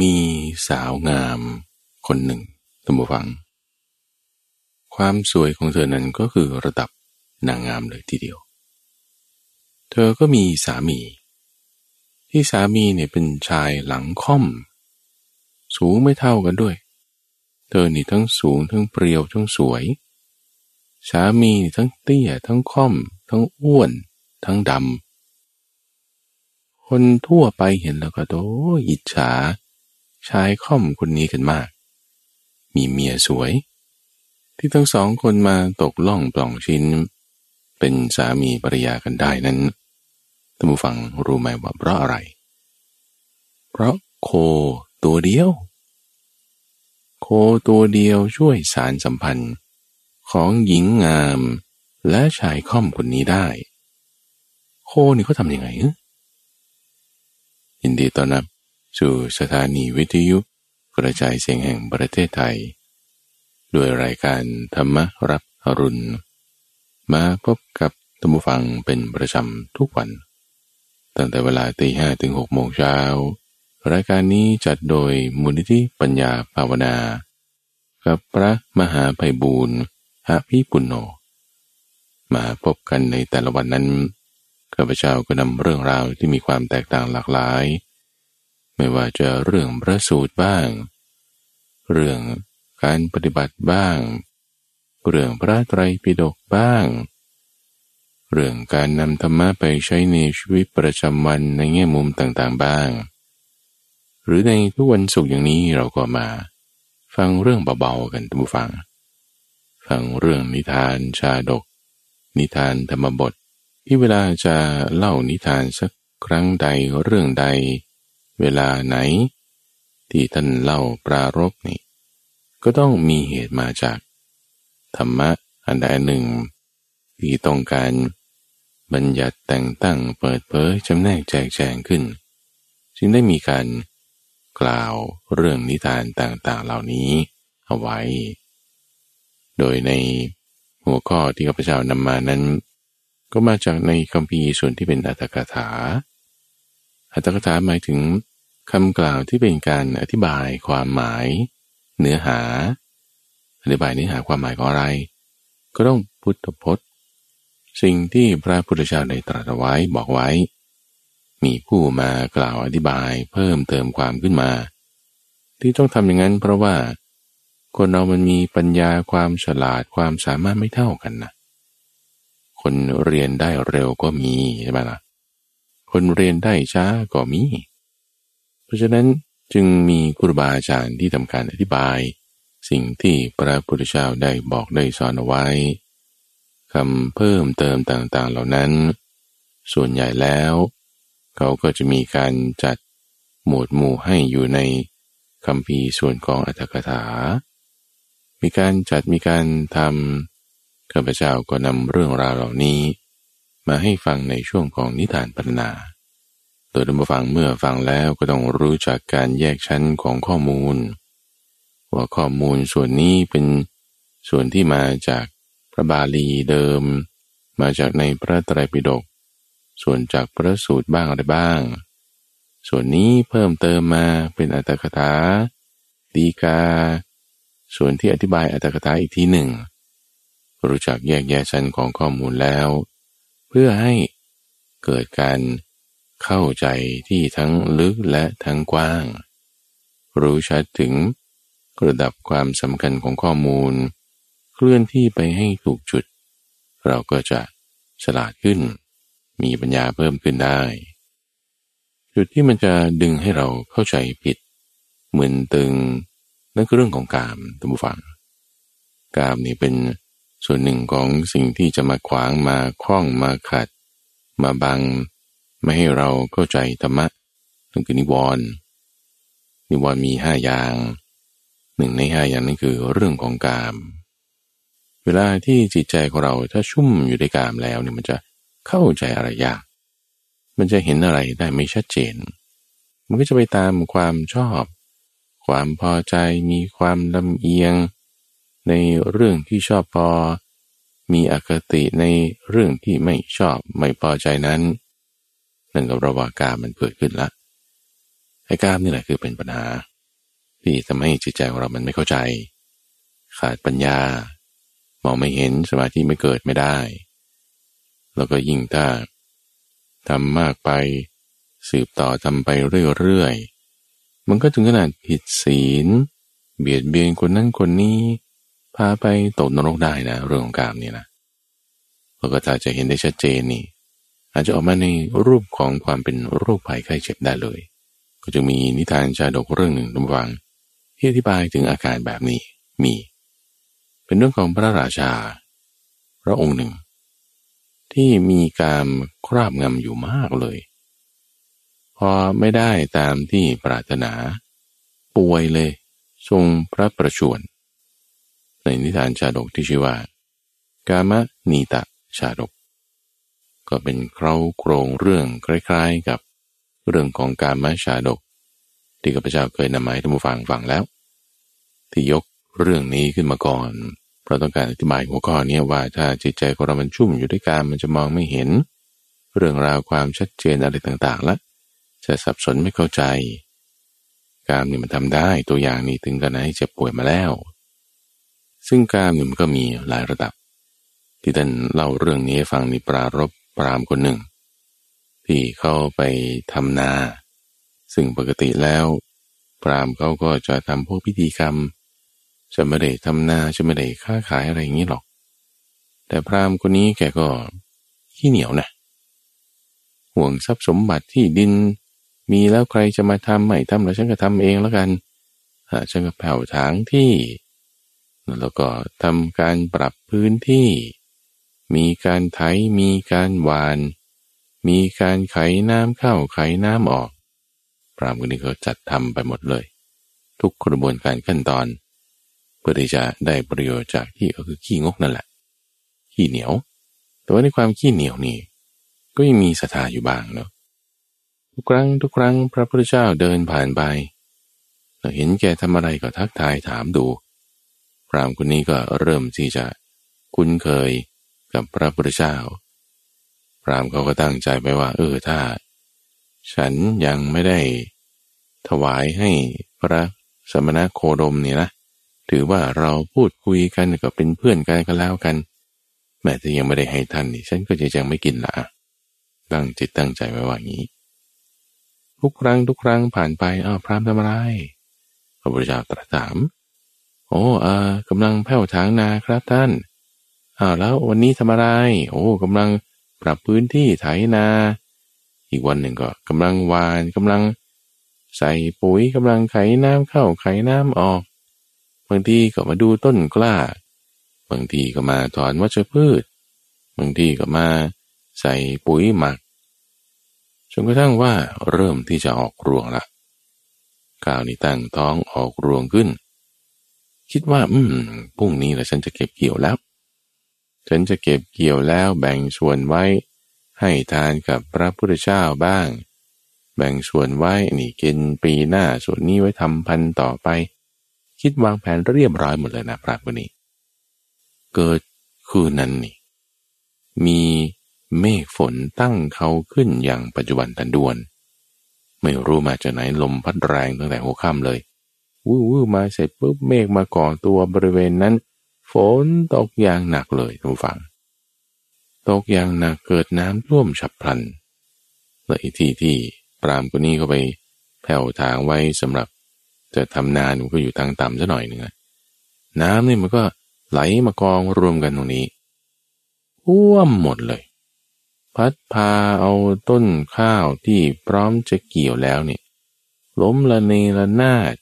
มีสาวงามคนหนึ่งตัมบูฟัง ความสวยของเธอนั้นก็คือระดับนางงามเลยทีเดียว เธอก็มีสามี ที่สามีเนี่ยเป็นชายหลังค่อม สูงไม่เท่ากันด้วย เธอนี่ทั้งสูงทั้งเปรียวทั้งสวย สามีทั้งเตี้ยทั้งค่อม ทั้งอ้วน ทั้งดำคนทั่วไปเห็นแล้วก็โตอิจฉา ชายค่อมคนนี้กันมาก มีเมียสวย ที่ทั้งสองคนมาตกล่องปล่องชิ้น เป็นสามีภรรยากันได้นั้นท่านผู้ฟังรู้ไหมว่าเพราะอะไร เพราะโคตัวเดียว โคตัวเดียวช่วยสารสัมพันธ์ของหญิงงามและชายค่อมคนนี้ได้ โคนี่เขาทำยังไงยินดีต้อนรับ สู่สถานีวิทยุกระจายเสียงแห่งประเทศไทย ด้วยรายการธรรมรับอรุณ มาพบกับตัมบูฟังเป็นประจำทุกวัน ตั้งแต่เวลาตีห้ถึงหกโมงเช้ารายการนี้จัดโดยมูลนิธิปัญญาภาวนา กับพระมหาไพบูรณ์ฮะพิปุณโญมาพบกันในแต่ละวันนั้นข้าพเจ้าก็นำเรื่องราวที่มีความแตกต่างหลากหลาย ไม่ว่าจะเรื่องพระสูตรบ้าง เรื่องการปฏิบัติบ้าง เรื่องพระไตรปิฎกบ้าง เรื่องการนำธรรมะไปใช้ในชีวิตประจำวันในแง่มุมต่างๆบ้าง หรือในทุกวันศุกร์อย่างนี้เราก็มา ฟังเรื่องเบาๆกันทุกฟัง ฟังเรื่องนิทานชาดก นิทานธรรมบทที่เวลาจะเล่านิทานสักครั้งใดเรื่องใด เวลาไหน ที่ท่านเล่าปรารบนี่ ก็ต้องมีเหตุมาจาก ธรรมะอันใดหนึ่ง ที่ต้องการบัญญัติแต่งตั้งเปิดเผยจำแนกแจกแจงขึ้น จึงได้มีการกล่าวเรื่องนิทานต่างๆเหล่านี้เอาไว้ โดยในหัวข้อที่ข้าพเจ้านำมานั้น ก็มาจากในคัมภีร์ส่วนที่เป็นอัตถกถา อัตถกถาหมายถึง คำกล่าวที่เป็นการอธิบายความหมาย เนื้อหา อธิบายเนื้อหาความหมายของอะไร ก็ต้องพุทธพจน์ สิ่งที่พระพุทธเจ้าได้ตรัสไว้บอกไว้ มีผู้มากล่าวอธิบายเพิ่มเติมความขึ้นมา ที่ต้องทำอย่างนั้นเพราะว่า คนเรามันมีปัญญาความฉลาดความสามารถไม่เท่ากันนะคนเรียนได้เร็วก็มีใช่ไหมล่ะคนเรียนได้ช้าก็มี เพราะฉะนั้นจึงมีครูบาอาจารย์ที่ทำการอธิบาย สิ่งที่พระพุทธเจ้าได้บอกได้สอนเอาไว้คำเพิ่มเติมต่างๆเหล่านั้น ส่วนใหญ่แล้ว เขาก็จะมีการจัดหมวดหมู่ให้อยู่ในคำพีส่วนของอัตถกถา มีการจัดมีการทำข้าพเจ้าก็นำเรื่องราวเหล่านี้ มาให้ฟังในช่วงของนิทานปรนา โดยท่านผู้ฟังเมื่อฟังแล้วก็ต้องรู้จักการแยกชั้นของข้อมูล ว่าข้อมูลส่วนนี้เป็นส่วนที่มาจากพระบาลีเดิม มาจากในพระไตรปิฎกส่วนจากพระสูตรบ้างอะไรบ้าง ส่วนนี้เพิ่มเติมมาเป็นอัตถกถาดีกา ส่วนที่อธิบายอัตถกถาอีกทีหนึ่ง รู้จักแยกแยะชั้นของข้อมูลแล้ว เพื่อให้เกิดการ เข้าใจที่ทั้งลึกและทั้งกว้าง รู้ชัดถึงระดับความสำคัญของข้อมูล เคลื่อนที่ไปให้ถูกจุด เราก็จะฉลาดขึ้น มีปัญญาเพิ่มขึ้นได้ จุดที่มันจะดึงให้เราเข้าใจผิดเหมือนตึงนั่นคือเรื่องของกามตัมบูฟัง กามนี่เป็นส่วนหนึ่งของสิ่งที่จะมาขวางมาคล้องมาขัด มาบัง ไม่ให้เราเข้าใจธรรมะนั่นคือนิวรณ์นิวรณ์มีห้าอย่างหนึ่งในห้าอย่างนั้นคือเรื่องของกาม เวลาที่จิตใจของเราถ้าชุ่มอยู่ในกามแล้วเนี่ยมันจะเข้าใจอะไรยากมันจะเห็นอะไรได้ไม่ชัดเจน มันก็จะไปตามความชอบ ความพอใจมีความลำเอียง ในเรื่องที่ชอบพอ มีอคติในเรื่องที่ไม่ชอบไม่พอใจนั้น นั่นก็เพราะว่ากามันเกิดขึ้นละไอ้กามนี่แหละคือเป็นปัญหา ที่ทำให้จิตใจของเรามันไม่เข้าใจ ขาดปัญญามองไม่เห็นสมาธิไม่เกิดไม่ได้ แล้วก็ยิ่งถ้าทำมากไปสืบต่อทำไปเรื่อยๆ มันก็ถึงขนาดผิดศีล เบียดเบียนคนนั้นคนนี้ พาไปตกนรกได้นะเรื่องของกามนี่นะเราก็ถ้าจะเห็นได้ชัดเจนนี่ อาจจะออกมาในรูปของความเป็นโรคภัยไข้เจ็บได้เลย ก็จะมีนิทานชาดกเรื่องหนึ่งระวังที่อธิบายถึงอาการแบบนี้มี เป็นเรื่องของพระราชา พระองค์หนึ่ง ที่มีการคราบงำอยู่มากเลย พอไม่ได้ตามที่ปรารถนา ป่วยเลย ทรงพระประชวรในนิทานชาดกที่ชื่อว่า กามนีตะชาดก ก็เป็นเคราโครงเรื่องคล้ายๆกับเรื่องของการมาชาดก ที่ข้าพเจ้าเคยนำมาให้ท่านผู้ฟังฟังแล้ว ที่ยกเรื่องนี้ขึ้นมาก่อนเพราะต้องการอธิบายหัวข้อนี้ว่าถ้าจิตใจของเรามันชุ่มอยู่ด้วยการมันจะมองไม่เห็น เรื่องราวความชัดเจนอะไรต่างๆละจะสับสนไม่เข้าใจ การนี่มันทำได้ตัวอย่างนี้ถึงกันให้เจ็บป่วยมาแล้ว ซึ่งการนี่มันก็มีหลายระดับ ที่ท่านเล่าเรื่องนี้ฟังมีปรารบ ปรามคนหนึ่ง ที่เข้าไปทำนา ซึ่งปกติแล้วปรามเขาก็จะทำพวกพิธีกรรม จะไม่ได้ทำนาจะไม่ได้ค้าขายอะไรอย่างนี้หรอก แต่พรามคนนี้แกก็ขี้เหนียวนะ ห่วงทรัพย์สมบัติที่ดิน มีแล้วใครจะมาทำไม่ทำแล้วฉันก็ทำเองแล้วกันฉันก็แผ่วถางที่ แล้วก็ทำการปรับพื้นที่ มีการไถมีการหวาน มีการไขน้ำเข้าไขน้ำออก พรามคนนี้เขาจัดทำไปหมดเลย ทุกกระบวนการขั้นตอน เพื่อที่จะได้ประโยชน์จากที่ก็คือขี้งกนั่นแหละ ขี้เหนียว แต่ว่าในความขี้เหนียวนี่ก็ยังมีศรัทธาอยู่บ้างเนาะทุกครั้งทุกครั้งพระพุทธเจ้าเดินผ่านไปเราเห็นแกทำอะไรก็ทักทายถามดู พรามคนนี้ก็เริ่มที่จะคุ้นเคย กับพระพุทธเจ้า พรามเขาก็ตั้งใจไปว่า เออถ้า ฉันยังไม่ได้ถวายให้พระสมณโคดมเนี่ยนะ ถือว่าเราพูดคุยกันก็เป็นเพื่อนกันก็แล้วกัน แม้แต่ยังไม่ได้ให้ท่านนี่ฉันก็จะยังไม่กินละตั้งจิตตั้งใจไว้ว่างี้ ทุกครั้งทุกครั้งผ่านไปอ้าวพรามทำอะไรพระพุทธเจ้าตรัสถาม โอ้เอากำลังแผ่วทางนาครับท่าน อ้าวแล้ววันนี้ทำอะไร โอ้กำลังปรับพื้นที่ไถนา อีกวันหนึ่งก็กำลังวานกำลัง ใส่ปุ๋ยกำลังไขน้ำเข้าไขน้ำออก บางทีก็มาดูต้นกล้า บางทีก็มาถอนวัชพืช บางทีก็มาใส่ปุ๋ยหมักจนกระทั่งว่าเริ่มที่จะออกรวงละก้าวนี้ตั้งท้องออกรวงขึ้น คิดว่า อืมพรุ่งนี้แหละฉันจะเก็บเกี่ยวแล้ว ฉันจะเก็บเกี่ยวแล้วแบ่งส่วนไว้ ให้ทานกับพระพุทธเจ้าบ้าง แบ่งส่วนไว้นี่กินปีหน้าส่วนนี้ไว้ทำพันต่อไป คิดวางแผนเรียบร้อยหมดเลยนะพระบุนี้ เกิดคืนนั้นนี่ มีเมฆฝนตั้งเขาขึ้นอย่างปัจจุบันทันด่วน ไม่รู้มาจากไหนลมพัดแรงตั้งแต่หัวค่ำเลยวู้วู้มาเสร็จปุ๊บเมฆมาก่อตัวบริเวณนั้น ฝนตกอย่างหนักเลยทุกฝัง ตกอย่างหนักเกิดน้ำท่วมฉับพลันเลยที่ที่ปรามคนนี้ก็ไปแผ่วทางไว้สำหรับจะทำนานมันก็อยู่ทางต่ำซะหน่อยหนึ่งน้ำนี่มันก็ไหลมากองรวมกันตรงนี้ท่วมหมดเลย พัดพาเอาต้นข้าวที่พร้อมจะเกี่ยวแล้วเนี่ยล้มละเนระนาด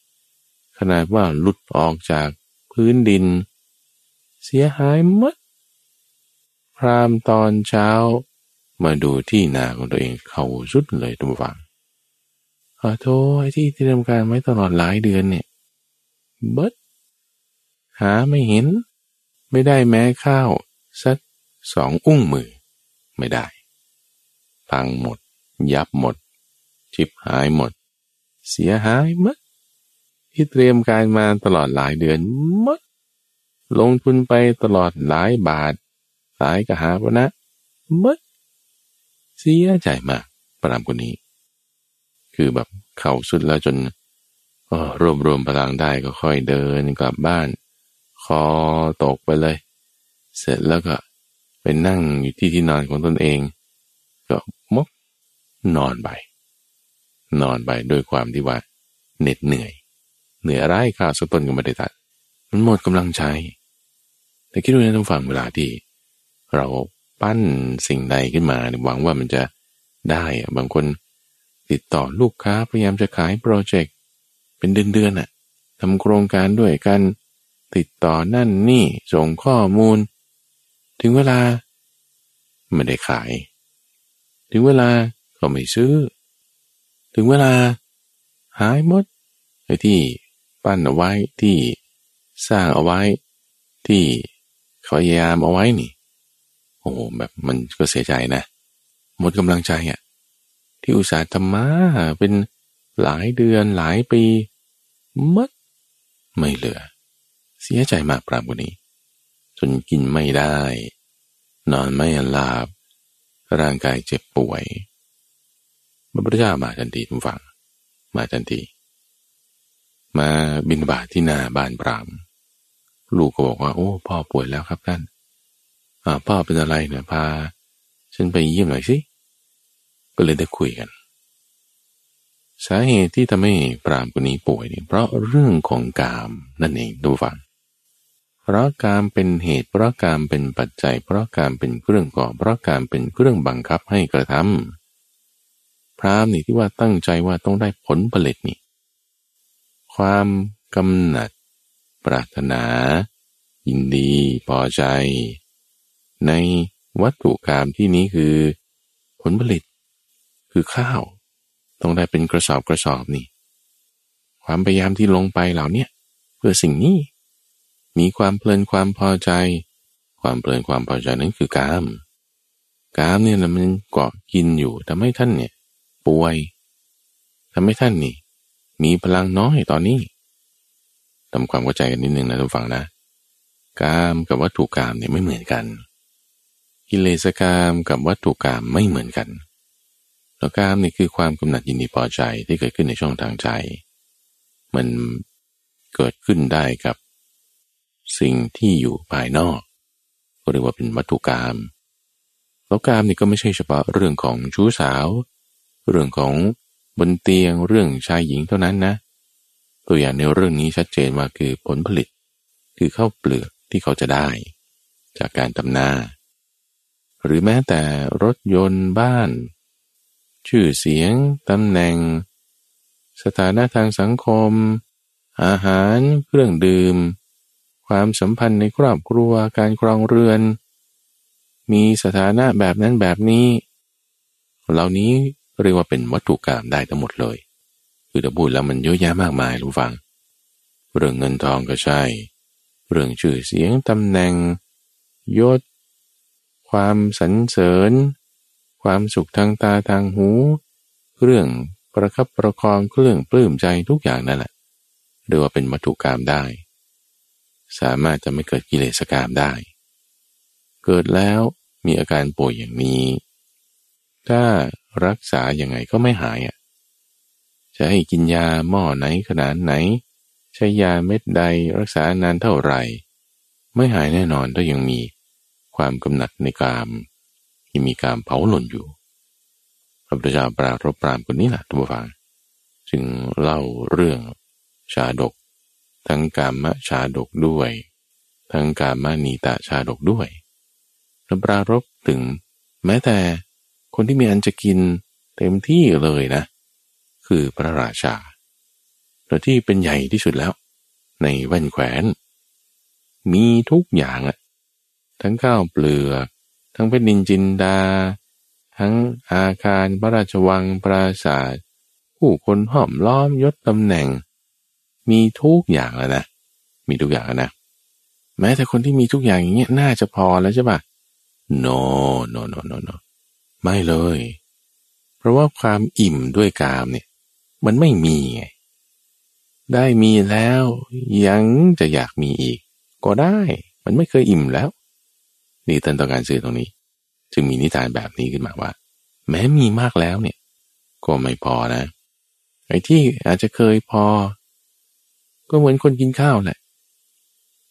ขนาดว่าหลุดออกจากพื้นดิน เสียหายหมด พรามตอนเช้ามาดูที่นาของตัวเองเขาสุดเลยทุกฝังขอโทษที่ที่ทำการไว้ตลอดหลายเดือนเนี่ยเบิดหาไม่เห็น ไม่ได้แม้ข้าวสักสองอุ้งมือ ไม่ได้พังหมด ยับหมด ชิบหายหมด เสียหายหมดที่เตรียมการมาตลอดหลายเดือนหมด ลงทุนไปตลอดหลายบาทหลายกหาพนะมดเสียใจมากปรามคนนี้ คือแบบเข่าสุดแล้วจนรวบรวมพลังได้ก็ค่อยเดินกลับบ้าน คอตกไปเลย เสร็จแล้วก็ไปนั่งอยู่ที่ที่นอนของตนเอง ก็มกนอนไป นอนไปด้วยความที่ว่าเหน็ดเหนื่อย เหนื่อยร้ข้าวสักต้นก็ไม่ได้ตัด มันหมดกำลังใช้ แต่คิดดูนะต้องฟังเวลาที่ เราปั้นสิ่งใดขึ้นมาหวังว่ามันจะได้บางคนติดต่อลูกค้าพยายามจะขายโปรเจกต์เป็นเดือนๆน่ะทำโครงการด้วยกัน ติดต่อนั่นนี่ส่งข้อมูล ถึงเวลา ไม่ได้ขาย ถึงเวลาก็ไม่ซื้อ ถึงเวลา หายหมดไอ้ที่ปั้นเอาไว้ที่สร้างเอาไว้ที่ พยายามเอาไว้นี่ โอ้แบบมันก็เสียใจนะ หมดกำลังใจอะ่ะ ที่อุตส่าห์ทำมาเป็นหลายเดือนหลายปีมัดไม่เหลือ เสียใจมากปรามกว่านี้ จนกินไม่ได้ นอนไม่หลับร่างกายเจ็บป่วยพระพุทธเจ้ามาทันทีทุกฝังมาทันที มาบินบาตทที่นาบ้านปราม ลูกก็บอกว่า โอ้พ่อป่วยแล้วครับท่านพ่อเป็นอะไรเนี่ยพา ฉันไปเยี่ยมหน่อยสิก็เลยได้คุยกัน สาเหตุที่ทำให้ปรามคนนี้ป่วยเนี่ยเพราะเรื่องของกามนั่นเองดูฟังเพราะกามเป็นเหตุเพราะกามเป็นปัจจัย เพราะกามเป็นเครื่องก่อเพราะกามเป็นเครื่องบังคับให้กระทำพรามนี่ที่ว่าตั้งใจว่าต้องได้ผลผลิตนี่ความกำหนัด ปรารถนา ยินดีพอใจ ในวัตถุกรรมที่นี้คือ ผลผลิต คือข้าว ต้องได้เป็นกระสอบกระสอบนี่ ความพยายามที่ลงไปเหล่านี้เพื่อสิ่งนี้ มีความเพลินความพอใจ ความเพลินความพอใจนั้นคือกามกามเนี่ยนะมันเกาะกินอยู่ทำให้ท่านเนี่ย ป่วยทำให้ท่านนี่ มีพลังน้อยตอนนี้ ทำความเข้าใจกันนิดนึงนะทุกฝังนะกามกับวัตถุกามเนี่ยไม่เหมือนกัน กิเลสกามกับวัตถุกามไม่เหมือนกันแล้วกามนี่คือความกำหนัดยินดีพอใจที่เกิดขึ้นในช่องทางใจ มันเกิดขึ้นได้กับสิ่งที่อยู่ภายนอกก็เรียกว่าเป็นวัตถุกรรมแล้วกามนี่ก็ไม่ใช่เฉพาะเรื่องของชู้สาว เรื่องของบนเตียงเรื่องชายหญิงเท่านั้นนะ ตัวอย่างในเรื่องนี้ชัดเจนว่าคือผลผลิต คือข้าวเปลือกที่เขาจะได้ จากการทำนา หรือแม้แต่รถยนต์บ้าน ชื่อเสียงตำแหน่ง สถานะทางสังคม อาหารเครื่องดื่ม ความสัมพันธ์ในครอบครัวการครองเรือน มีสถานะแบบนั้นแบบนี้ เหล่านี้เรียกว่าเป็นวัตถุกรรมได้ทั้งหมดเลย คือถ้าพูดแล้วมันเยอะแยะมากมายรู้ฟัง เรื่องเงินทองก็ใช่ เรื่องชื่อเสียงตำแหน่งยศ ความสรรเสริญ ความสุขทางตาทางหู เรื่องประคับประคองเครื่องปลื้มใจทุกอย่างนั่นแหละเรียกว่าเป็นวัตถุกรรมได้ สามารถจะไม่เกิดกิเลสกรรมได้ เกิดแล้วมีอาการป่วยอย่างนี้ ถ้ารักษาอย่างไงก็ไม่หายอะ จะให้กินยาหม้อไหนขนาดไหน ใช้ยาเม็ดใดรักษานานเท่าไหร่ ไม่หายแน่นอนถ้ายังมีความกำหนัดในกามที่มีการเผาหล่นอยู่พระพุทธเจ้าปรารบปรามคนนี้แหละทุกฝังจึงเล่าเรื่องชาดก ทั้งกามะชาดกด้วย ทั้งกามะนีตาชาดกด้วยพระปรารบถึงแม้แต่คนที่มีอันจะกินเต็มที่เลยนะ คือพระราชาโดยที่เป็นใหญ่ที่สุดแล้ว ในแว่นแขวน มีทุกอย่างอะทั้งข้าวเปลือกทั้งเป็นดินจินดา ทั้งอาคารพระราชวังปราสาทผู้คนห้อมล้อมยศตำแหน่ง มีทุกอย่างแล้วนะ มีทุกอย่างนะ แม้แต่คนที่มีทุกอย่างอย่างเงี้ยน่าจะพอแล้วใช่ปะ no no no no no ไม่เลย เพราะว่าความอิ่มด้วยกามเนี่ย มันไม่มีไงได้มีแล้วยังจะอยากมีอีก ก็ได้ มันไม่เคยอิ่มแล้ว นี่ท่านต้องการสื่อตรงนี้ จึงมีนิทานแบบนี้ขึ้นมาว่า แม้มีมากแล้วเนี่ย ก็ไม่พอนะไอ้ที่อาจจะเคยพอ ก็เหมือนคนกินข้าวแหละ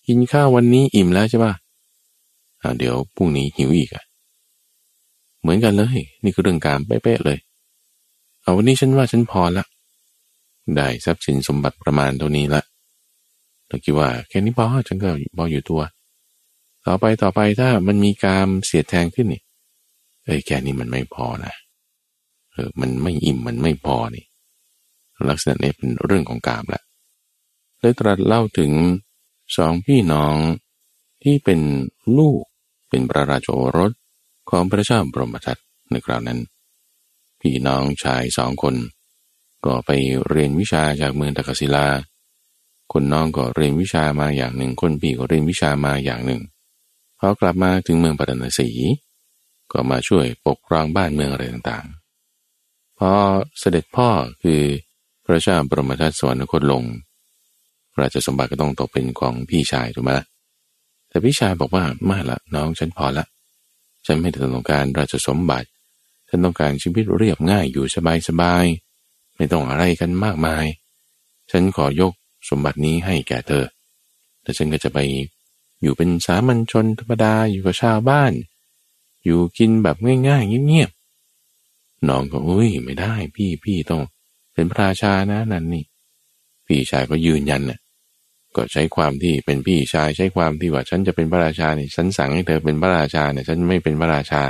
กินข้าววันนี้อิ่มแล้วใช่ป่ะเดี๋ยวพรุ่งนี้หิวอีกอะเหมือนกันเลย นี่คือเรื่องการเป๊ะๆเลย เอาวันนี้ฉันว่าฉันพอละ ได้ทรัพย์สินสมบัติประมาณเท่านี้ละเราคิดว่าแค่นี้พอฉันก็พออยู่ตัว ต่อไปต่อไปถ้ามันมีการเสียดแทงขึ้นนี่เอ้ยแค่นี้มันไม่พอนะเออมันไม่อิ่มมันไม่พอนี่ ลักษณะนี้เป็นเรื่องของกามละเลยตรัสเล่าถึงสองพี่น้องที่เป็นลูกเป็นพระราชโอรสของพระเจ้าบรมทัตในคราวนั้น พี่น้องชายสองคน ก็ไปเรียนวิชาจากเมืองตะกศิลา คนน้องก็เรียนวิชามาอย่างหนึ่ง คนพี่ก็เรียนวิชามาอย่างหนึ่งพอกลับมาถึงเมืองปัตตนสีก็มาช่วยปกครองบ้านเมืองอะไรต่างๆ พอเสด็จพ่อคือพระเจ้าบรมทัตสวรรคตลง ราชสมบัติก็ต้องตกเป็นของพี่ชายถูกไหมแต่พี่ชายบอกว่าไม่ละน้องฉันพอละ ฉันไม่ต้องการราชสมบัติ ฉันต้องการชีวิตเรียบง่ายอยู่สบายๆ ไม่ต้องอะไรกันมากมาย ฉันขอยกสมบัตินี้ให้แก่เธอแล้วฉันก็จะไปอยู่เป็นสามัญชนธรรมดาอยู่กับชาวบ้าน อยู่กินแบบง่ายๆเงียบๆน้องก็อุ้ยไม่ได้พี่พี่ต้องเป็นพระราชานะนั่นนี่ พี่ชายก็ยืนยันน่ะก็ใช้ความที่เป็นพี่ชายใช้ความที่ว่าฉันจะเป็นพระราชาเนี่ยฉันสั่งให้เธอเป็นพระราชาเนี่ยฉันไม่เป็นพระราชา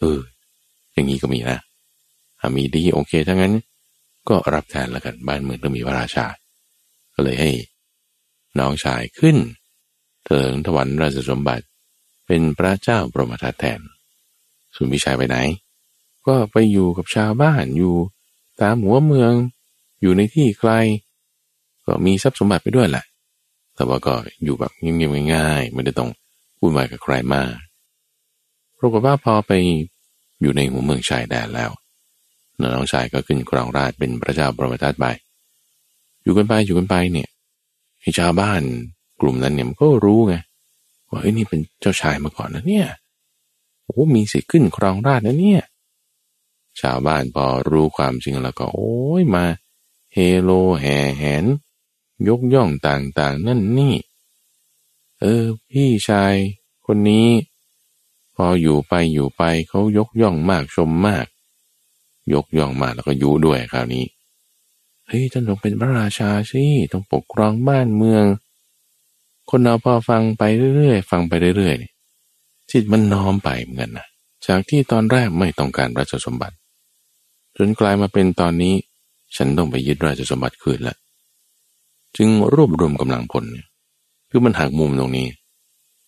เอออย่างนี้ก็มีนะถ้ามีดีโอเคถ้างั้น ก็รับแทนแล้วกันบ้านเมืองต้องมีพระราชา ก็เลยให้น้องชายขึ้นเถิงถวันราชสมบัติ เป็นพระเจ้าปรมทัตแทนส่วนพี่ชายไปไหน ก็ไปอยู่กับชาวบ้านอยู่ตามหัวเมือง อยู่ในที่ไกล ก็มีทรัพย์สมบัติไปด้วยแหละ แต่ว่าก็อยู่แบบเงียบๆง่ายๆ ไม่ได้ต้องพูดมากับใครมากปรากฏว่าพอไปอยู่ในหัวเมืองชายแดนแล้ว น้องชายก็ขึ้นครองราชเป็นพระเจ้าบรมทัตไป อยู่กันไปอยู่กันไปเนี่ยชาวบ้านกลุ่มนั้นเนี่ยมันก็รู้ไงว่าเฮ้ยนี่เป็นเจ้าชายมาก่อนนะเนี่ยโอ้มีสิทธิ์ขึ้นครองราชนะเนี่ย ชาวบ้านพอรู้ความจริงแล้วก็ โอ้ยมา เฮโลแห่แหน ยกย่องต่างๆ นั่นนี่ เออ พี่ชายคนนี้ พออยู่ไปอยู่ไปเขายกย่องมากชมมาก ยกย่องมาแล้วก็ยุด้วยคราวนี้เฮ้ยท่านต้องเป็นพระราชาสิต้องปกครองบ้านเมือง คนเราพอฟังไปเรื่อยๆฟังไปเรื่อยๆจิตมันน้อมไปเหมือนกันนะจากที่ตอนแรกไม่ต้องการราชสมบัติ จนกลายมาเป็นตอนนี้ ฉันต้องไปยึดราชสมบัติคืนละจึงรวบรวมกำลังพลเนี่ยคือมันหักมุมตรงนี้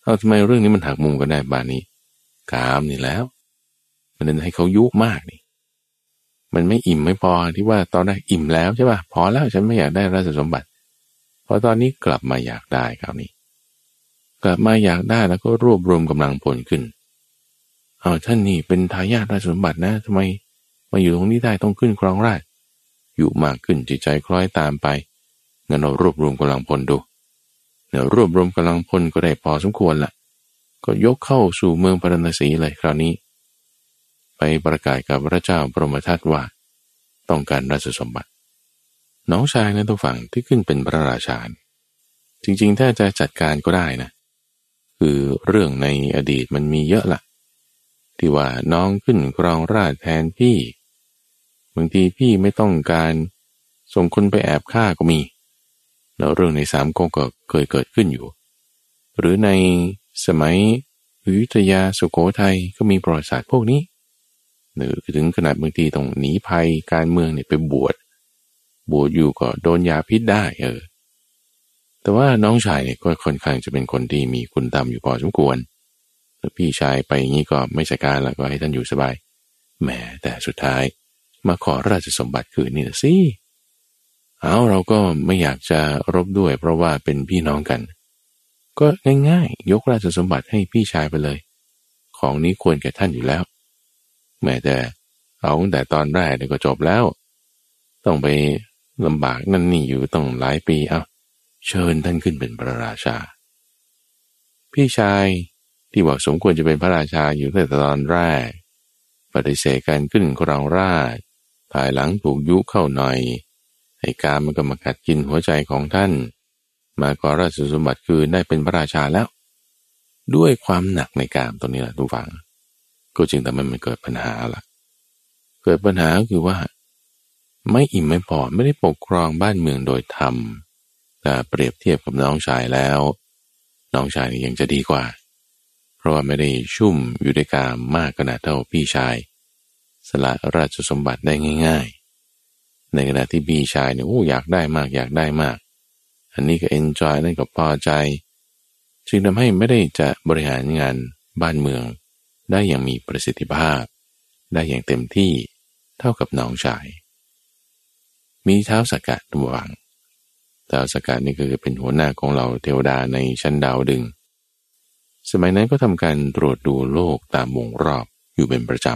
เอาทำไมเรื่องนี้มันหักมุมกันได้บานนี้ กามนี่แล้ว มันเน้นให้เขายุมากนี่ มันไม่อิ่มไม่พอที่ว่าตอนแรกอิ่มแล้วใช่ป่ะพอแล้วฉันไม่อยากได้ราชสมบัติพอตอนนี้กลับมาอยากได้คราวนี้ กลับมาอยากได้แล้วก็รวบรวมกำลังพลขึ้นเอาท่านนี่เป็นทายาทราชสมบัตินะทำไมมาอยู่ตรงนี้ได้ต้องขึ้นครองราชอยู่มากขึ้นจิตใจคล้อยตามไปงั้นเรารวบรวมกำลังพลดูเนี่ยวรวบรวมกำลังพลก็ได้พอสมควรละก็ยกเข้าสู่เมืองปรณสีเลยคราวนี้ ไปประกาศกับพระเจ้าปรมทัตว่า ต้องการราชสมบัติ น้องชายในตัวฝั่งที่ขึ้นเป็นพระราชาจริงๆ ถ้าจะจัดการก็ได้นะ คือเรื่องในอดีตมันมีเยอะละ่ะ ที่ว่าน้องขึ้นครองราชแทนพี่บางทีพี่ไม่ต้องการส่งคนไปแอบฆ่าก็มี แล้วเรื่องในสามก๊กก็เคยเกิดขึ้นอยู่ หรือในสมัยอยุธยาสุโขทัยก็มีประวัติศาสตร์พวกนี้ หรือถึงขนาดบางทีต้องหนีภัยการเมืองเนี่ยไปบวชบวชอยู่ก็โดนยาพิษได้เออ แต่ว่าน้องชายเนี่ยก็ค่อนข้างจะเป็นคนที่มีคุณธรรมอยู่พอสมควรพี่ชายไปอย่างนี้ก็ไม่ใช่การแล้วก็ให้ท่านอยู่สบายแหมแต่สุดท้ายมาขอราชสมบัติคืนนี่สิเอาเราก็ไม่อยากจะรบด้วย เพราะว่าเป็นพี่น้องกัน ก็ง่ายๆ ยกราชสมบัติให้พี่ชายไปเลย ของนี้ควรแก่ท่านอยู่แล้ว แม้แต่เอาแต่ตอนแรกก็จบแล้ว ต้องไปลำบากนั่นนี่อยู่ต้องหลายปีเอาเชิญท่านขึ้นเป็นพระราชา พี่ชายที่บอกสมควรจะเป็นพระราชาอยู่ตั้งแต่ตอนแรก ปฏิเสธการขึ้นครองราชภายหลังถูกยุเข้าหน่อยไอ้กามมันก็มากัดกินหัวใจของท่าน มาขอราชสมบัติคือได้เป็นพระราชาแล้ว ด้วยความหนักในกามตัวนี้แหละทุกฝัง ก็จึงทำให้มันเกิดปัญหาละเกิดปัญหาคือว่า ไม่อิ่มไม่พอไม่ได้ปกครองบ้านเมืองโดยธรรมแต่เปรียบเทียบกับน้องชายแล้ว น้องชายยังจะดีกว่า เพราะว่าไม่ได้ชุ่มอยู่ในกามมากขนาดเท่าพี่ชาย สละราชสมบัติได้ง่าย ๆ ในขณะที่พี่ชายเนี่ยโอ้อยากได้มากอยากได้มาก อันนี้ก็เอนจอยนั่นก็พอใจ จึงทำให้ไม่ได้จะบริหารงานบ้านเมือง ได้อย่างมีประสิทธิภาพ ได้อย่างเต็มที่เท่ากับน้องชาย มีเท้าสกัดระวังท้าวสกัดนี่ก็คือเป็นหัวหน้าของเราเทวดาในชั้นดาวดึง สมัยนั้นก็ทำการตรวจดูโลกตามวงรอบอยู่เป็นประจ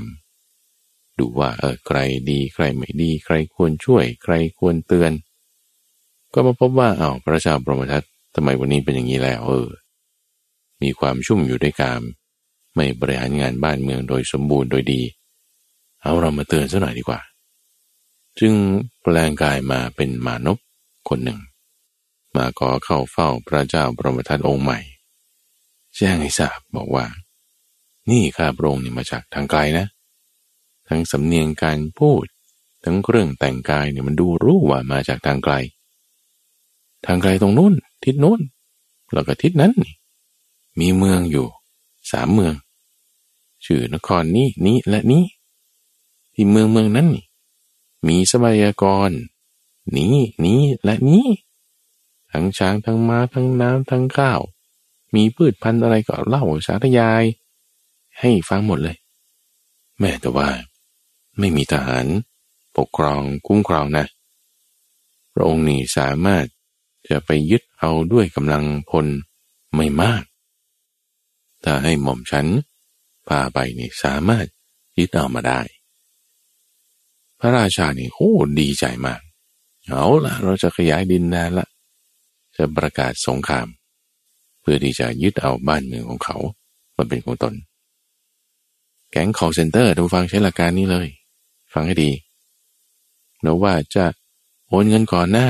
ำ ดูว่าเออใครดีใครไม่ดี ใครควรช่วย ใครควรเตือน ก็มาพบว่าเอา้าพระเจ้าปรมทัตทำไมวันนี้เป็นอย่างนี้แล้วเออ มีความชุ่มอยู่ด้วยกาม ไม่บริหารงานบ้านเมืองโดยสมบูรณ์โดยดี เอาเรามาเตือนซะหน่อยดีกว่า จึงแปลงกายมาเป็นมานพคนหนึ่ง มาขอเข้าเฝ้าพระเจ้าประมทัตองค์ใหม่ แจ้งให้ทราบบอกว่า นี่ข้าพระองค์นี่มาจากทางไกลนะ ทั้งสำเนียงการพูด ทั้งเครื่องแต่งกายเนี่ยมันดูรู้ว่ามาจากทางไกล ทางไกลตรงนู้นทิศนู้นแล้วก็ทิศนั้น มีเมืองอยู่ สามเมือง ชื่อนครนี้นี้และนี้ ที่เมืองเมืองนั้นมีสบายากร นี้นี้และนี้ ทั้งช้างทั้งม้าทั้งน้ำทั้งข้าว มีพืชพันธุ์อะไรก็เล่าสาธยาย ให้ฟังหมดเลย แม่แต่ว่า ไม่มีทหาร ปกครองคุ้มครองนะพระองค์นี่สามารถจะไปยึดเอาด้วยกำลังพลไม่มาก ถ้าให้หม่อมฉันพาไปนี่สามารถยึดเอามาได้ พระราชานี่โอ้ดีใจมาก เอาละเราจะขยายดินแดนละจะประกาศสงคราม เพื่อที่จะยึดเอาบ้านเมืองของเขามาเป็นของตน แก๊ง call center ดูฟังใช้หลักการนี้เลย ฟังให้ดีเนะว่าจะโอนเงินก่อนหน้า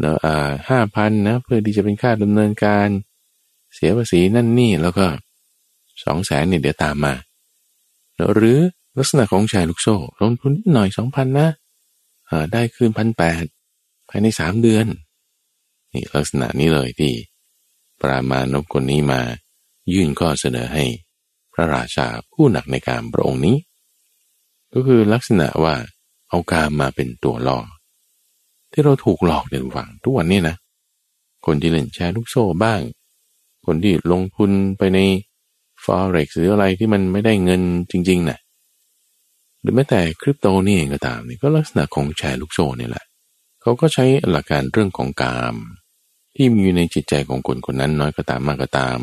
เนะอ่าห้าพันนะเพื่อที่จะเป็นค่าดำเนินการ เสียภาษีนั่นนี่แล้วก็สองแสนเนี่ยเดี๋ยวตามมาหรือลักษณะของชายลูกโซ่ลงทุนนิดหน่อยสองพันนะได้คืนพันแปดภายในสามเดือน นี่ลักษณะนี้เลยที่ปรามานพคนนี้มายื่นข้อเสนอให้พระราชาผู้หนักในการพระองค์นี้ ก็คือลักษณะว่าเอาการมาเป็นตัวล่อที่เราถูกหลอกในฝังทุกวันนี้นะ คนที่เล่นแชร์ลูกโซ่บ้าง คนที่ลงทุนไปใน forex หรืออะไรที่มันไม่ได้เงินจริงๆนะ่ะหรือแม้แต่คริปโตนี่เองก็ตามนี่ก็ลักษณะของแชร์ลูกโซ่นี่แหละ เขาก็ใช้หลักการเรื่องของกาม ที่มีอยู่ในจิตใจของคนคนนั้นน้อยก็ตามมากก็ตาม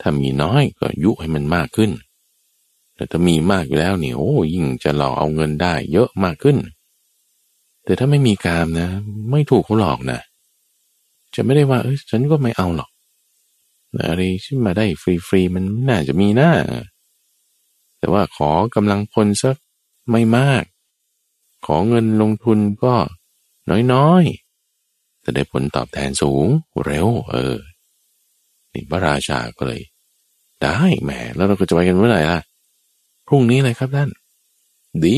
ถ้ามีน้อยก็ยุให้มันมากขึ้น แต่ถ้ามีมากอยู่แล้วเนี่ยโอ้ยิ่งจะหลอกเอาเงินได้เยอะมากขึ้น แต่ถ้าไม่มีกามนะ ไม่ถูกเขาหลอกนะ จะไม่ได้ว่าเออฉันก็ไม่เอาหรอก อะไรที่มาได้ฟรีๆมันน่าจะมีหน้า แต่ว่าขอกำลังพลสักไม่มาก ขอเงินลงทุนก็น้อยๆจะได้ผลตอบแทนสูงเร็ว เออนี่พระราชาก็เลย ได้แหมแล้วเราก็จะไปกันเมื่อไหร่ล่ะพรุ่งนี้เลยครับท่าน ดี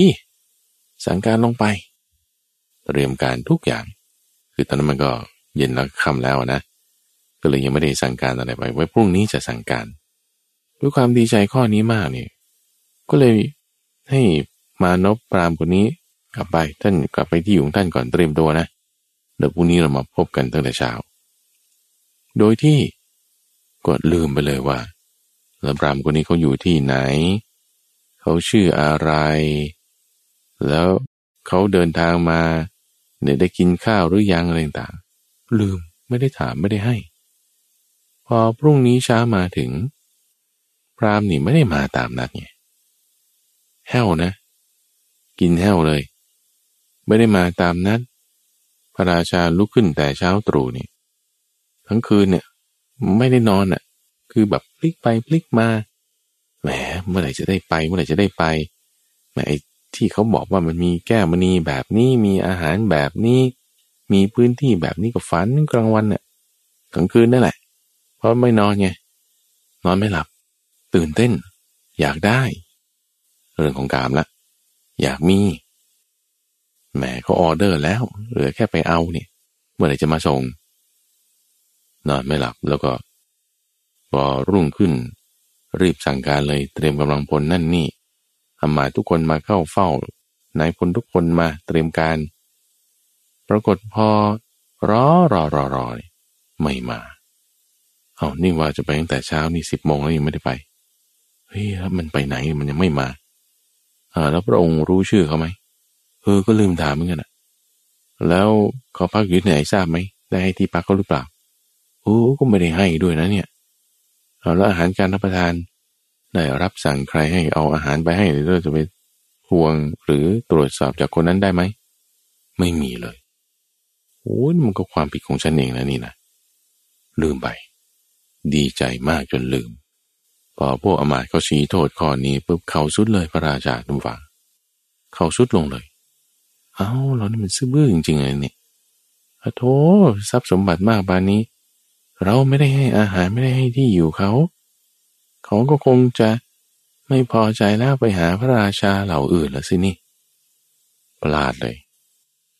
สั่งการลงไป เตรียมการทุกอย่าง คือตอนนั้นมันก็เย็นแล้วค่ำแล้วนะ ก็เลยยังไม่ได้สั่งการอะไรไปไว้พรุ่งนี้จะสั่งการ ด้วยความดีใจข้อนี้มากเนี่ยก็เลยให้มานพปรามคนนี้กลับไปท่านกลับไปที่อยู่ของท่านก่อนเตรียมตัวนะเดี๋ยวพรุ่งนี้เรามาพบกันตั้งแต่เช้า โดยที่กดลืมไปเลยว่าแล้วพรามคนนี้เขาอยู่ที่ไหน เขาชื่ออะไร แล้วเขาเดินทางมาเนี่ยได้กินข้าวหรือยังอะไรต่างลืมไม่ได้ถามไม่ได้ให้ พอพรุ่งนี้เช้ามาถึง พรามนี่ไม่ได้มาตามนัดไงแห้วนะ กินแห้วเลย ไม่ได้มาตามนัด พระราชาลุกขึ้นแต่เช้าตรู่นี่ ทั้งคืนเนี่ย ไม่ได้นอนอะ คือแบบพลิกไปพลิกมา แหม เมื่อไหร่จะได้ไป เมื่อไหร่จะได้ไปแหมไอ้ที่เขาบอกว่ามันมีแก้มณีแบบนี้ มีอาหารแบบนี้ มีพื้นที่แบบนี้ก็ฝันกลางวันเนี่ยกลางคืนนั่นแหละ เพราะไม่นอนไง นอนไม่หลับ ตื่นเต้น อยากได้ เรื่องของกามละ อยากมี แหมเขาออเดอร์แล้ว เหลือแค่ไปเอาเนี่ย เมื่อไหร่จะมาส่ง นอนไม่หลับแล้วก็พอรุ่งขึ้น รีบสั่งการเลยเตรียมกำลังพลนั่นนี่อามาทุกคนมาเข้าเฝ้านายพลทุกคนมาเตรียมการ ปรากฏพอรอรอรอรอไม่มา เอานี่ว่าจะไปตั้งแต่เช้านี่สิบโมงแล้วยังไม่ได้ไป เฮ้ยแล้วมันไปไหนมันยังไม่มา อ่า แล้วพระองค์รู้ชื่อเขาไหมเออก็ลืมถามเหมือนกันอะแล้วเขาพักอยู่ไหนทราบไหมได้ให้ที่พักเขาหรือเปล่าโอ้ก็ไม่ได้ให้ด้วยนะเนี่ยเอาแล้วอาหารการรับประทาน ได้รับสั่งใครให้เอาอาหารไปให้หรือเราจะไปทวงหรือตรวจสอบจากคนนั้นได้ไหมไม่มีเลยโอ้มันก็ความผิดของฉันเองนะนี่นะลืมไป ดีใจมากจนลืม พอพวกอมาตเขาชี้โทษข้อนี้ปุ๊บเขาสุดเลยพระราชาทุกฝัง เขาสุดลงเลย เอาเรานี่มันซื่อบื้อจริงๆเลยเนี่ยโธ่ทรัพย์สมบัติมากบานนี้ เราไม่ได้ให้อาหารไม่ได้ให้ที่อยู่เขา เขาก็คงจะไม่พอใจแล้วไปหาพระราชาเหล่าอื่นละสินี่ประหลาดเลย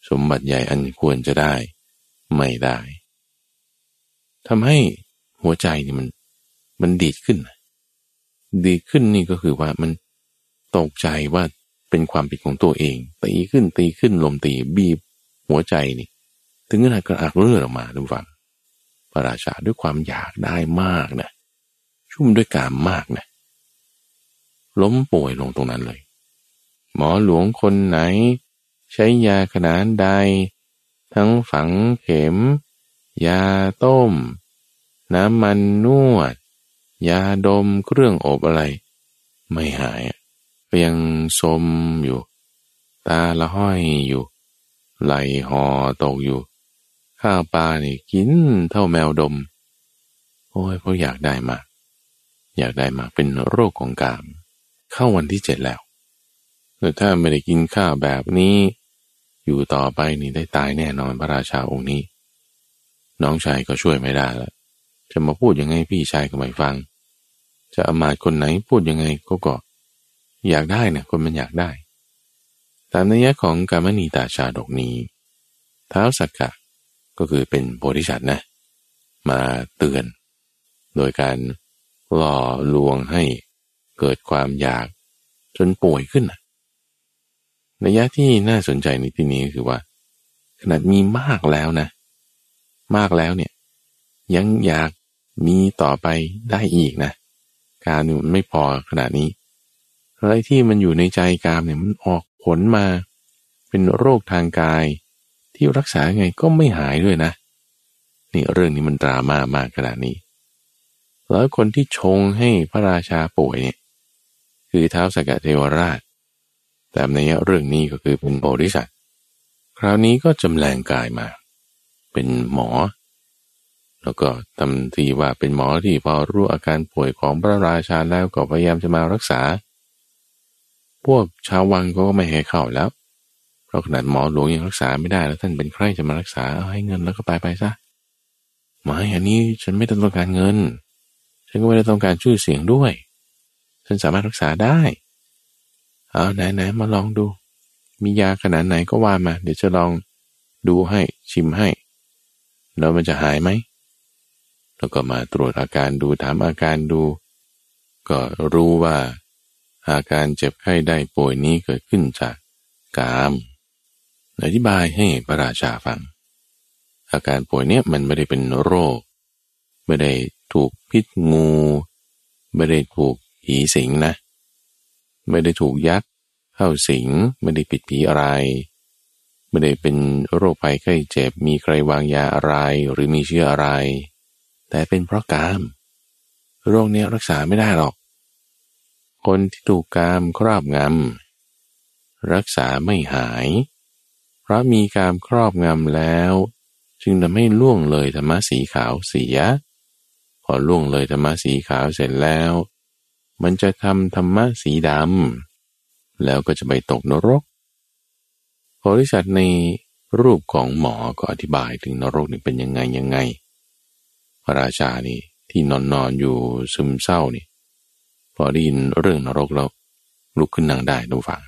สมบัติใหญ่อันควรจะได้ ไม่ได้ทำให้ หัวใจนี่มัน มันดีดขึ้น ดีขึ้นนี่ก็คือว่ามันตกใจว่าเป็นความผิดของตัวเองตีขึ้นตีขึ้นลมตีบีบ หัวใจนี่ ถึงขนาดกระอักเลือดออกมาดูฟังพระราชาด้วยความอยากได้มากนะชุ่มด้วยกามมากนะล้มป่วยลงตรงนั้นเลย หมอหลวงคนไหน ใช้ยาขนาดใด ทั้งฝังเข็ม ยาต้ม น้ำมันนวด ยาดมเครื่องอบอะไร ไม่หายก็ยังสมอยู่ ตาละห้อยอยู่ ไหลหอตกอยู่ ข้าวปลานี่กินเท่าแมวดม โอ้ยเพราะอยากได้มากอยากได้มากเป็นโรคของกาม เข้าวันที่เจ็ดแล้วแต่ถ้าไม่ได้กินข้าวแบบนี้ อยู่ต่อไปนี่ได้ตายแน่นอนพระราชาองค์นี้ น้องชายก็ช่วยไม่ได้และ จะมาพูดยังไงพี่ชายก็ไม่ฟัง จะอมาตคนไหนพูดยังไงก็ก็ อยากได้นี่ยคนมันอยากได้ ตามนัยยะของกามณีตาชาดกนี้เท้าสักกะก็คือเป็นโพธิสัตว์นะ มาเตือน โดยการหล่อลวงให้เกิดความอยากจนป่วยขึ้นนัยยะที่น่าสนใจในที่นี้คือว่า ขนาดมีมากแล้วนะ มากแล้วเนี่ย ยังอยาก มีต่อไปได้อีกนะการมันไม่พอขนาดนี้อะไรที่มันอยู่ในใจกามเนี่ยมันออกผลมา เป็นโรคทางกาย ที่รักษาไงก็ไม่หายด้วยนะนี่เรื่องนี้มันดราม่ามากขนาดนี้ แล้วคนที่ชงให้พระราชาป่วยเนี่ยคือเท้าสกัดเทวราช แต่ในเรื่องนี้ก็คือเป็นโพธิสัตว์คราวนี้ก็จำแรงกายมา เป็นหมอ แล้วก็ทำทีว่าเป็นหมอที่พอรู้อาการป่วยของพระราชาแล้วก็พยายามจะมารักษา พวกชาววังก็ไม่ให้เข้าแล้ว เพราะขนาดหมอหลวงยังรักษาไม่ได้แล้วท่านเป็นใครจะมารักษาเอาให้เงินแล้วก็ไปไปซะไม่อันนี้ฉันไม่ต้องการเงิน ฉันก็ไม่ได้ต้องการชื่อเสียงด้วย ฉันสามารถรักษาได้ เอาไหนไหนมาลองดู มียาขนาดไหนก็ว่ามา เดี๋ยวจะลองดูให้ชิมให้ แล้วมันจะหายไหม แล้วก็มาตรวจอาการดูถามอาการดู ก็รู้ว่า อาการเจ็บไข้ได้ป่วยนี้เกิดขึ้นจากกามอธิบายให้พระราชาฟัง อาการป่วยเนี้ยมันไม่ได้เป็นโรค ไม่ได้ถูกพิษงู ไม่ได้ถูกผีสิงนะ ไม่ได้ถูกยัดเข้าสิงไม่ได้ปิดผีอะไร ไม่ได้เป็นโรคภัยไข้เจ็บมีใครวางยาอะไรหรือมีเชื้ออะไร แต่เป็นเพราะกาม โรคนี้รักษาไม่ได้หรอก คนที่ถูกกามครอบงำรักษาไม่หาย เพราะมีกามครอบงำแล้ว จึงทำให้ล่วงเลยธรรมะสีขาวเสีย พอล่วงเลยธรรมะสีขาวเสร็จแล้ว มันจะทำธรรมะสีดำแล้วก็จะไปตกนรกโพธิสัตว์ในรูปของหมอก็อธิบายถึงนรกนี่เป็นยังไงยังไง พระราชานี่ที่นอนนอนอยู่ซึมเศร้านี่ พอได้ยินเรื่องนรกแล้วลุกขึ้นนั่งได้ดูฟัง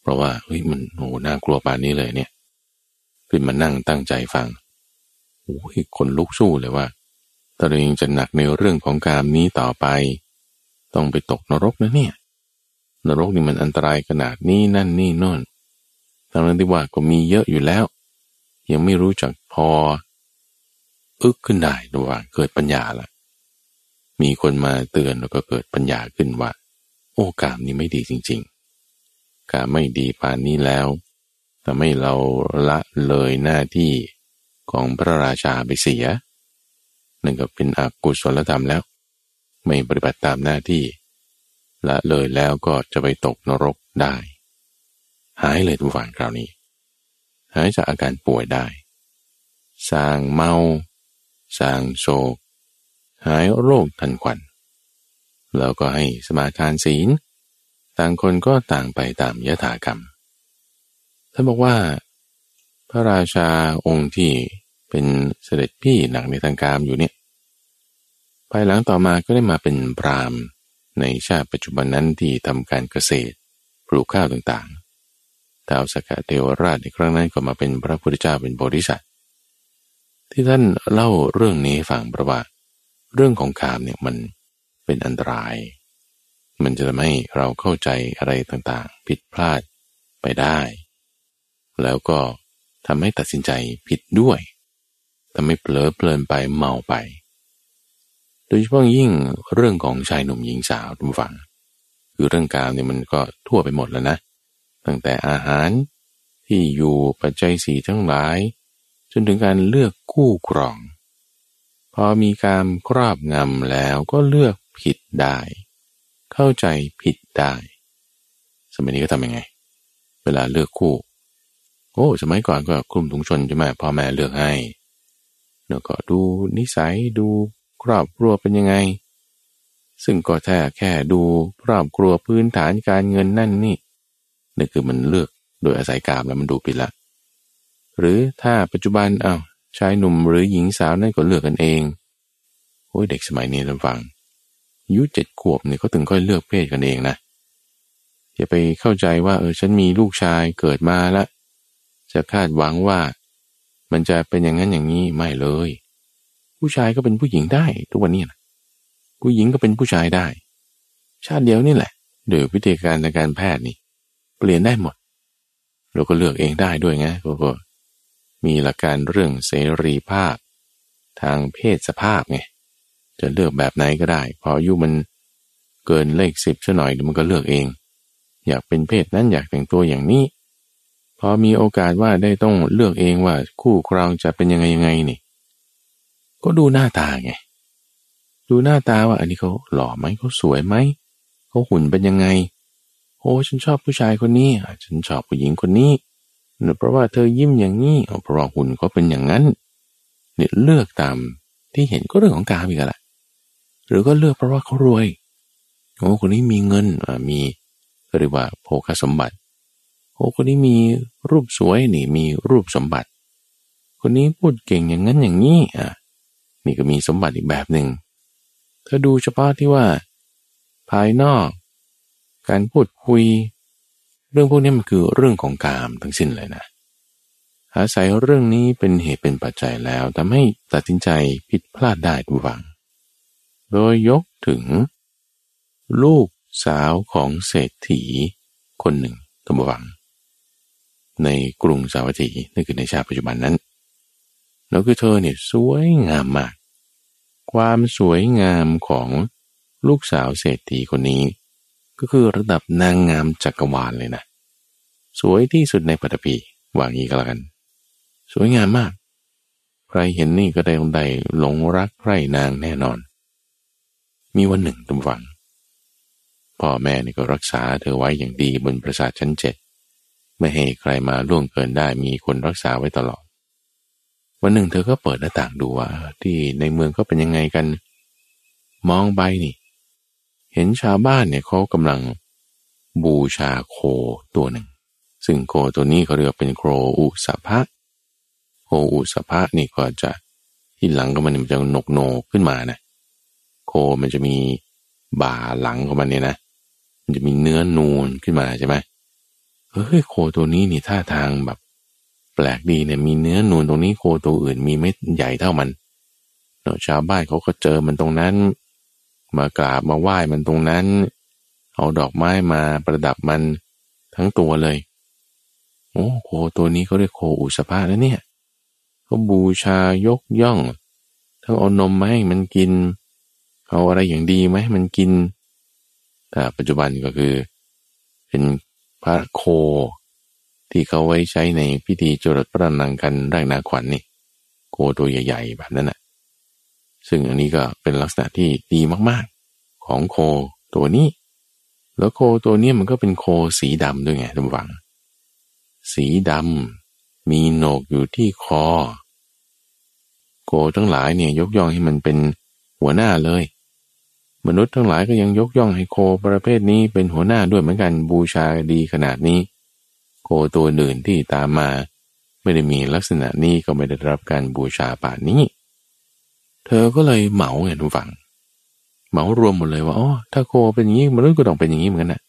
เพราะว่าเฮ้ยมันโหน่ากลัวปานนี้เลยเนี่ย ขึ้นมานั่งตั้งใจฟังโอ้ยคนลุกสู้เลยว่าตัวเองจะหนักในเรื่องของการนี้ต่อไป ต้องไปตกนรกนะเนี่ย นรกนี่มันอันตรายขนาดนี้นั่นนี่นน่นทั้งนั้นที่ว่าก็มีเยอะอยู่แล้ว ยังไม่รู้จักพอ อึกขึ้นได้ดูว่าเกิดปัญญาละมีคนมาเตือนแล้วก็เกิดปัญญาขึ้นว่า โอ้กามนี้ไม่ดีจริง ๆกามไม่ดีปานนี้แล้วทำให้เราละเลยหน้าที่ของพระราชาไปเสียนั่นก็เป็นอกุศลธรรมแล้ว ไม่ปฏิบัติตามหน้าที่ละเลยแล้วก็จะไปตกนรกได้ หายเลยทุกฝังคราวนี้ หายจากอาการป่วยได้ สร้างเมา สร้างโศก หายโรคทันควัน แล้วก็ให้สมาทานศีล ต่างคนก็ต่างไปตามยถากรรมท่านบอกว่า พระราชาองค์ที่เป็นเสด็จพี่หนักในทางการอยู่เนี่ยภายหลังต่อมาก็ได้มาเป็นพรามในชาติปัจจุบันนั้นที่ทำการเกษตรปลูกข้าวต่างๆดาวสกเทวราชในครั้งนั้นก็มาเป็นพระพุทธเจ้าเป็นโพธิสัตว์ ที่ท่านเล่าเรื่องนี้ฟังเพราะว่าเรื่องของกามเนี่ยมันเป็นอันตราย มันจะทำให้เราเข้าใจอะไรต่างๆ ผิดพลาดไปได้ แล้วก็ทำให้ตัดสินใจผิดด้วยทำให้เผลอเพลินไปเมาไป โดยเฉพาะยิ่งเรื่องของชายหนุ่มหญิงสาวทุกฝัง คือเรื่องการเนี่ยมันก็ทั่วไปหมดแล้วนะ ตั้งแต่อาหารที่อยู่ปัจจัยสีทั้งหลาย จนถึงการเลือกคู่ครอง พอมีการครอบงำแล้วก็เลือกผิดได้ เข้าใจผิดได้ สมัยนี้ก็ทำยังไง เวลาเลือกคู่ โอ้สมัยก่อนก็กลุ่มถุงชนใช่ไหมพ่อแม่เลือกให้แล้วก็ดูนิสัยดูครอบครัวเป็นยังไง ซึ่งก็แค่แค่ดูครอบครัวพื้นฐานการเงินนั่นนี่นี่คือมันเลือกโดยอาศัยกามแล้วมันดูปิดละ หรือถ้าปัจจุบันอา้าวชายหนุ่มหรือหญิงสาวนั่นก็เลือกกันเองโอ้ยเด็กสมัยนี้ท่านฟังอายุเจ็ดขวบเนี่ยเขาถึงค่อยเลือกเพศกันเองนะอย่าไปเข้าใจว่าเออฉันมีลูกชายเกิดมาล้วจะคาดหวังว่า มันจะเป็นอย่างนั้นอย่างนี้ไม่เลย ผู้ชายก็เป็นผู้หญิงได้ ทุกวันนี้นะผู้หญิงก็เป็นผู้ชายได้ ชาติเดียวนี่แหละโดยวิธีการในการแพทย์นี่ เปลี่ยนได้หมด เราก็เลือกเองได้ด้วยไงก็ มีหลักการเรื่องเสรีภาพ ทางเพศสภาพไงจะเลือกแบบไหนก็ได้ พออายุมันเกินเลขสิบซะหน่อยมันก็เลือกเอง อยากเป็นเพศนั้นอยากแต่งตัวอย่างนี้ พอมีโอกาสว่าได้ต้องเลือกเองว่าคู่ครองจะเป็นยังไงยังไงนี่ ก็ดูหน้าตาไง ดูหน้าตาว่า อันนี้เขาหล่อไหมเขาสวยไหมเขาหุ่นเป็นยังไงโอ้ฉันชอบผู้ชายคนนี้ฉันชอบผู้หญิงคนนี้ เพราะว่าเธอยิ้มอย่างนี้เพราะหุ่นเขาเป็นอย่างนั้นเนี่ยเลือกตามที่เห็นก็เรื่องของการอีกแหละหรือก็เลือกเพราะว่าเขารวยโอ้คนนี้มีเงินมีเรียกว่าโภคสมบัติโอ้คนนี้มีรูปสวยนี่มีรูปสมบัติ คนนี้พูดเก่งอย่างนั้นอย่างนี้อะนี่ก็มีสมบัติอีกแบบหนึ่งถ้าดูเฉพาะที่ว่า ภายนอก การพูดคุย เรื่องพวกนี้มันคือเรื่องของกามทั้งสิ้นเลยนะอาศัยเรื่องนี้เป็นเหตุเป็นปัจจัยแล้วทำให้ตัดสินใจผิดพลาดได้ทุกฝัง โดยยกถึง ลูกสาวของเศรษฐีคนหนึ่งทุกฝัง ในกรุงสาวัตถีนั่นคือในชาติปัจจุบันนั้น แล้วคือเธอเนี่ยสวยงามมาก ความสวยงามของลูกสาวเศรษฐีคนนี้ ก็คือระดับนางงามจักรวาลเลยนะ สวยที่สุดในปัตภีวางอีกแล้วกัน สวยงามมาก ใครเห็นนี่ก็ได้องใดหลงรักใครนางแน่นอน มีวันหนึ่งตุ่มฝังพ่อแม่นี่ก็รักษาเธอไว้อย่างดีบนปราสาทชั้นเจ็ดไม่ให้ใครมาล่วงเกินได้มีคนรักษาไว้ตลอด วันหนึ่งเธอก็เปิดหน้าต่างดูว่า ที่ในเมืองก็เป็นยังไงกัน มองไปนี่ เห็นชาวบ้านเนี่ยเขากำลังบูชาโคตัวหนึ่ง ซึ่งโคตัวนี้เขาเรียกเป็นโคอุสภะโคอุสภะนี่ก็จะที่หลังก็มันจะหนกโนขึ้นมานะ โคมันจะมีบ่าหลังของมันเนี่ยนะ มันจะมีเนื้อนูนขึ้นมาใช่ไหมเฮ้ยโคตัวนี้นี่ท่าทางแบบ แปลกดีเนี่ยมีเนื้อนูนตรงนี้โคตัวอื่นมีไม่ใหญ่เท่ามันเนาะชาวบ้านเขาก็เจอมันตรงนั้น มากราบมาไหว้มันตรงนั้น เอาดอกไม้มาประดับมันทั้งตัวเลย โอ้โคตัวนี้เขาเรียกโคอุสภาแล้วเนี่ยเขาบูชายกย่อง ทั้งเอานมมาให้มันกิน เอาอะไรอย่างดีไหมมันกินแต่ปัจจุบันก็คือ เป็นพระโค ที่เขาไว้ใช้ในพิธีจรดพระนังกันแรกนาขวัญนนี่ โคตัวใหญ่ๆแบบนั้นนะ่ะ ซึ่งอันนี้ก็เป็นลักษณะที่ดีมากๆ ของโคตัวนี้ แล้วโคตัวนี้มันก็เป็นโคสีดำด้วยไงทุกฝัง สีดำมีโหนกอยู่ที่คอ โคทั้งหลายเนี่ยยกย่องให้มันเป็นหัวหน้าเลย มนุษย์ทั้งหลายก็ยังยกย่องให้โคประเภทนี้เป็นหัวหน้าด้วยเหมือนกันบูชาดีขนาดนี้ โคตัวอื่นที่ตามมา ไม่ได้มีลักษณะนี้ก็ไม่ได้รับการบูชาป่านนี้ เธอก็เลยเหมาไงทุกฝั่งเหมารวมหมดเลยว่าอ๋อถ้าโคเป็นอย่างนี้มนุษย์ก็ต้องเป็นอย่างนี้เหมือนกันนะ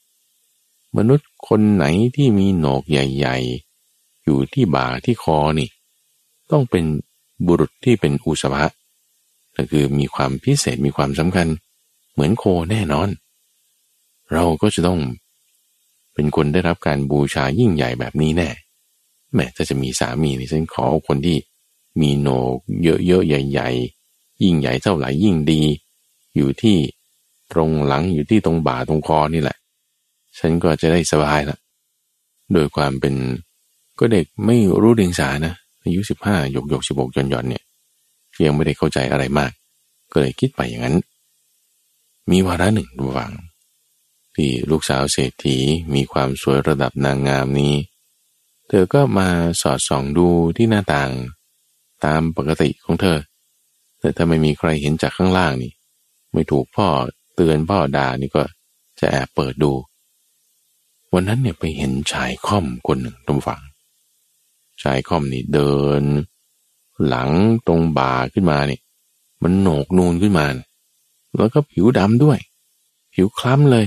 มนุษย์คนไหนที่มีโหนกใหญ่ ๆ อยู่ที่บ่าที่คอนี่ ต้องเป็นบุรุษที่เป็นอุสภะก็คือมีความพิเศษมีความสำคัญ เหมือนโคแน่นอน เราก็จะต้องเป็นคนได้รับการบูชายิ่งใหญ่แบบนี้แน่แม้ถ้าจะมีสามีนี่ฉันขอคนที่มีโหนกเยอะๆใหญ่ ๆ ยิ่งใหญ่เท่าไหร่ยิ่งดี อยู่ที่ตรงหลังอยู่ที่ตรงบ่าตรงคอนี่แหละ ฉันก็จะได้สบายละโดยความเป็นก็เด็กไม่รู้เรียงสานะอายุสิบห้าหยกหยกสิบหกย่อนย่อนเนี่ยยังไม่ได้เข้าใจอะไรมาก ก็เลยคิดไปอย่างนั้น มีวาระหนึ่งระหว่างที่ลูกสาวเศรษฐีมีความสวยระดับนางงามนี้ เธอก็มาสอดส่องดูที่หน้าต่าง ตามปกติของเธอ แต่ถ้าไม่มีใครเห็นจากข้างล่างนี่ ไม่ถูกพ่อเตือนพ่อด่านี่ก็จะแอบเปิดดู วันนั้นเนี่ยไปเห็นชายค่อมคนหนึ่งตรงฝั่งชายค่อมนี่เดิน หลังตรงบ่าขึ้นมาเนี่ยมันโหนกนูนขึ้นมา แล้วก็ผิวดำด้วย ผิวคล้ำเลย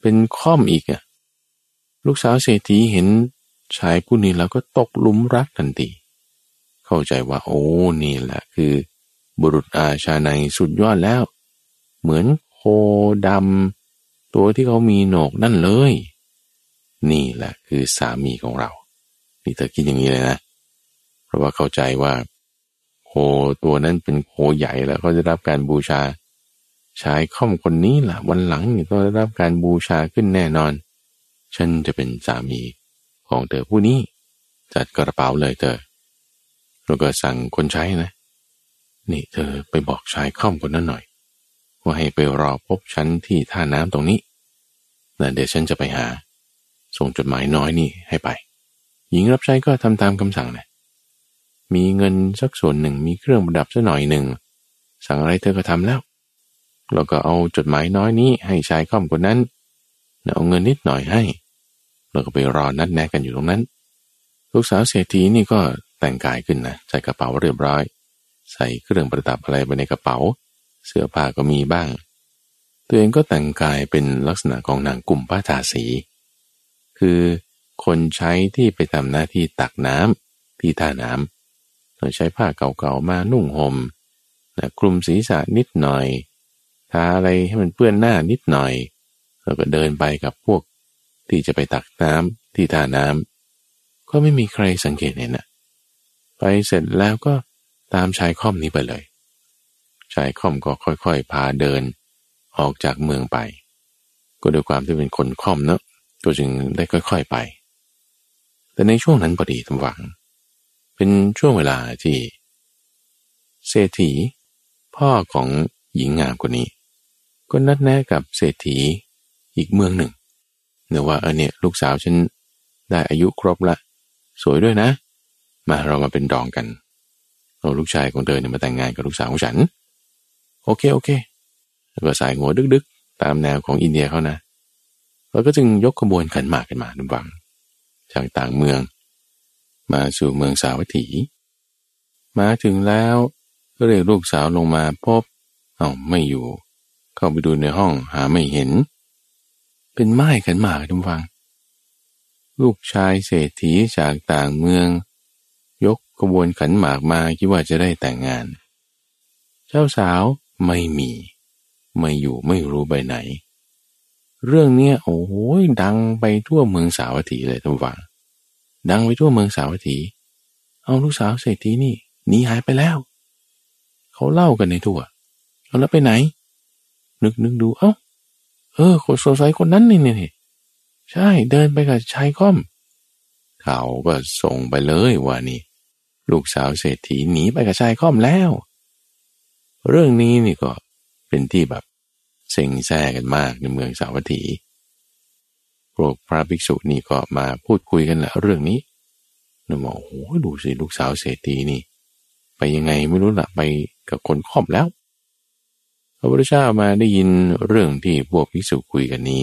เป็นค่อมอีกอะลูกสาวเศรษฐีเห็นชายผู้นี้แล้วก็ตกลุมรักทันทีเข้าใจว่าโอ้นี่แหละคือ บุรุษอาชาในสุดยอดแล้ว เหมือนโคดำตัวที่เขามีโหนกนั่นเลย นี่แหละคือสามีของเรา นี่เธอคิดอย่างนี้เลยนะ เพราะว่าเข้าใจว่าโคตัวนั้นเป็นโคใหญ่แล้วก็จะรับการบูชา ชายค่อมคนนี้ล่ะ วันหลังนี่ก็ได้รับการบูชาขึ้นแน่นอน ฉันจะเป็นสามีของเธอผู้นี้ จัดกระเป๋าเลยเธอแล้วก็สั่งคนใช้นะ นี่เธอไปบอกชายค่อมคนนั้นหน่อย ว่าให้ไปรอพบฉันที่ท่าน้ำตรงนี้แล้วเดี๋ยวฉันจะไปหา ส่งจดหมายน้อยนี่ให้ไป หญิงรับใช้ก็ทำตามคำสั่งนะมีเงินสักส่วนหนึ่งมีเครื่องประดับสักหน่อยหนึ่ง สั่งอะไรเธอก็ทำแล้วเราก็เอาจดหมายน้อยนี้ให้ชายค่อมคนนั้นเอาเงินนิดหน่อยให้เราก็ไปรอนัดแนะกันอยู่ตรงนั้น ลูกสาวเศรษฐีนี่ก็แต่งกายขึ้นนะใส่กระเป๋าเรียบร้อย ใส่เครื่องประดับอะไรไปในกระเป๋า เสื้อผ้าก็มีบ้าง ตัวเองก็แต่งกายเป็นลักษณะของนางกลุ่มป้าทาสี คือคนใช้ที่ไปทำหน้าที่ตักน้ำที่ท่าน้ำเราใช้ผ้าเก่าๆมานุ่งหม่มนะคลุมศีรษะนิดหน่อย ทาอะไรให้มันเปื้อนหน้านิดหน่อย แล้วก็เดินไปกับพวกที่จะไปตักน้ำที่ท่าน้ำก็ไม่มีใครสังเกตเห็นนะไปเสร็จแล้วก็ ตามชายค่อมนี้ไปเลย ชายค่อมก็ค่อยๆ พาเดินออกจากเมืองไป ก็ด้วยความที่เป็นคนค่อมเนาะก็จึงได้ค่อย ๆไป แต่ในช่วงนั้นพอดีทำหวัง เป็นช่วงเวลาที่เศรษฐีพ่อของหญิงงามคนนี้ ก็นัดแนะกับเศรษฐีอีกเมืองหนึ่งเนื่อว่าเออเนี่ยลูกสาวฉันได้อายุครบละ สวยด้วยนะ มาเรามาเป็นดองกัน เอาลูกชายของเธอเนี่ยมาแต่งงานกับลูกสาวของฉัน โอเคโอเค แล้วก็สายหัวดึกๆ ตามแนวของอินเดียเขานะ แล้วก็จึงยกขบวนขันหมากกันมาดุบัง จากต่างเมือง มาสู่เมืองสาวัตถี มาถึงแล้วก็เรียกลูกสาวลงมาพบ เอาไม่อยู่ เข้าไปดูในห้องหาไม่เห็น เป็นไม้ขันหมากดุบัง ลูกชายเศรษฐีจากต่างเมือง ขบวนขันหมากมาคิดว่าจะได้แต่งงาน เจ้าสาวไม่มี ไม่อยู่ไม่รู้ไปไหน เรื่องเนี้ยโอ้โหดังไปทั่วเมืองสาวัตถีเลยท่านฟังดังไปทั่วเมืองสาวัตถี เอาลูกสาวเศรษฐีนี่หนีหายไปแล้ว เขาเล่ากันในทั่วเอาแล้วไปไหน นึกนึกดูเอ้าเออ คนสงสัยคนนั้นนี่นี่ใช่เดินไปกับชายค่อม เขาก็ส่งไปเลยว่านี่ ลูกสาวเศรษฐีหนีไปกับชายค่อมแล้ว เรื่องนี้นี่ก็เป็นที่แบบเซ็งแซ่กันมากในเมืองสาวัตถีพวกพระภิกษุนี่ก็มาพูดคุยกันแหละเรื่องนี้นึกว่าโอ้โหดูสิลูกสาวเศรษฐีนี่ ไปยังไงไม่รู้ละไปกับคนครอบแล้ว พระพุทธเจ้ามาได้ยินเรื่องที่พวกภิกษุคุยกันนี้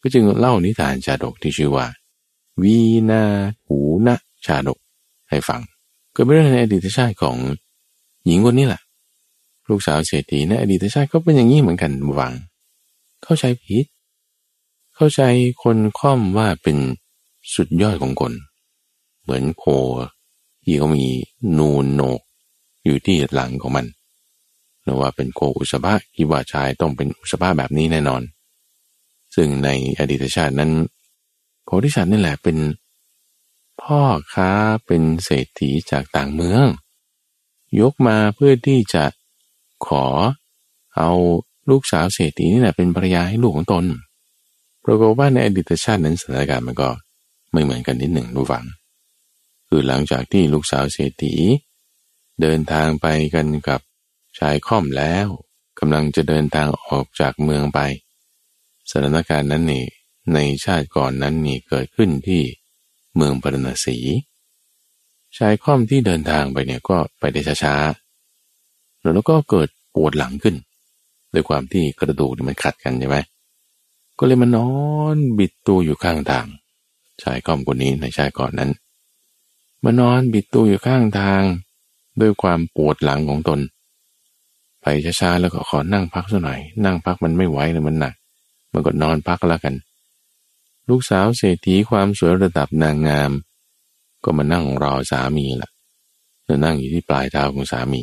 ก็จึงเล่านิทานชาดกที่ชื่อว่า วีนาหูนะชาดกให้ฟัง ก็เป็นเรื่องในอดีตชาติของหญิงคนนี้แหละลูกสาวเศรษฐีในอดีตชาติก็เป็นอย่างนี้เหมือนกันหวัง เข้าใจผิดเข้าใจคนค่อมว่าเป็นสุดยอดของคน เหมือนโคที่เขามีนูนโหนกอยู่ที่หลังของมันหรือว่าเป็นโคอุสภะคิดว่าชายต้องเป็นอุสภะแบบนี้แน่นอน ซึ่งในอดีตชาตินั้นโคทิสัตว์นี่แหละเป็น พ่อค้าเป็นเศรษฐีจากต่างเมือง ยกมาเพื่อที่จะขอเอาลูกสาวเศรษฐีนี่แหละเป็นภรรยาให้ลูกของตนปรากฏว่าในอดีตชาตินั้นสถานการณ์มันก็ไม่เหมือนกันนิดหนึ่งรู้ฟัง คือหลังจากที่ลูกสาวเศรษฐีเดินทางไปกันกับชายค่อมแล้วกำลังจะเดินทางออกจากเมืองไป สถานการณ์นั้นนี่ในชาติก่อนนั้นนี่เกิดขึ้นที่ เมืองปรณสีชายค่อมที่เดินทางไปเนี่ยก็ไปได้ช้าๆแล้วก็เกิดปวดหลังขึ้นด้วยความที่กระดูกมันขัดกันใช่ไหมก็เลยมานอนบิดตัวอยู่ข้างทาง ชายก้อมคนนี้ในชายก่อนนั้นมานอนบิดตัวอยู่ข้างทาง ด้วยความปวดหลังของตน ไปช้าๆแล้วก็ขอนั่งพักสักหน่อย นั่งพักมันไม่ไหวเลยมันหนัก มันก็นอนพักแล้วกัน ลูกสาวเศรษฐีความสวยระดับนางงาม ก็มานั่งรอสามีละแล้วนั่งอยู่ที่ปลายเท้าของสามี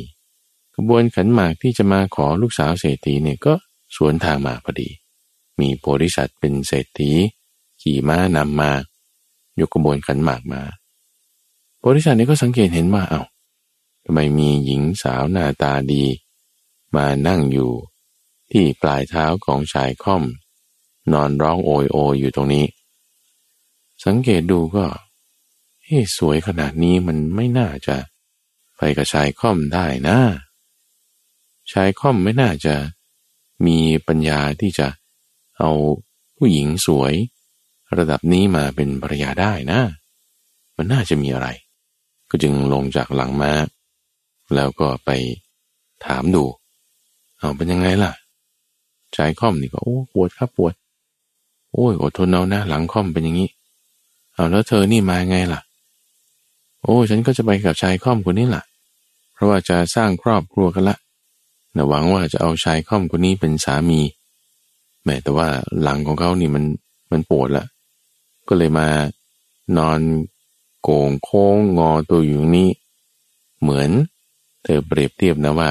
ขบวนขันหมากที่จะมาขอลูกสาวเศรษฐีเนี่ยก็สวนทางมาพอดี มีโพธิสัตว์เป็นเศรษฐี ขี่ม้านำมา ยกขบวนขันหมากมาโพธิสัตว์นี่ก็สังเกตเห็นว่าเอา้าทำไมมีหญิงสาวหน้าตาดี มานั่งอยู่ที่ปลายเท้าของชายค่อม นอนร้องโอยโอยอยู่ตรงนี้ สังเกตดูก็เฮ้สวยขนาดนี้มันไม่น่าจะไปกับชายค่อมได้นะ ชายค่อมไม่น่าจะมีปัญญาที่จะเอาผู้หญิงสวย ระดับนี้มาเป็นภรรยาได้นะ มันน่าจะมีอะไร ก็จึงลงจากหลังมา้า แล้วก็ไปถามดู เอาเป็นยังไงล่ะ ชายค่อมนี่ก็โอ้ปวดครับปวด โอ้ยอดทนเอานะหลังค่อมเป็นอย่างนี้เอาแล้วเธอนี่มาไงล่ะ โอ้ฉันก็จะไปกับชายค่อมคนนี้ล่ะ เพราะว่าจะสร้างครอบครัวกันละนะหวังว่าจะเอาชายค่อมคนนี้เป็นสามี แม้แต่ว่าหลังของเขานี่มันมันปวดละก็เลยมานอนโก่งโค้งงอตัวอยู่นี้ เหมือน เธอเปรียบเทียบนะว่า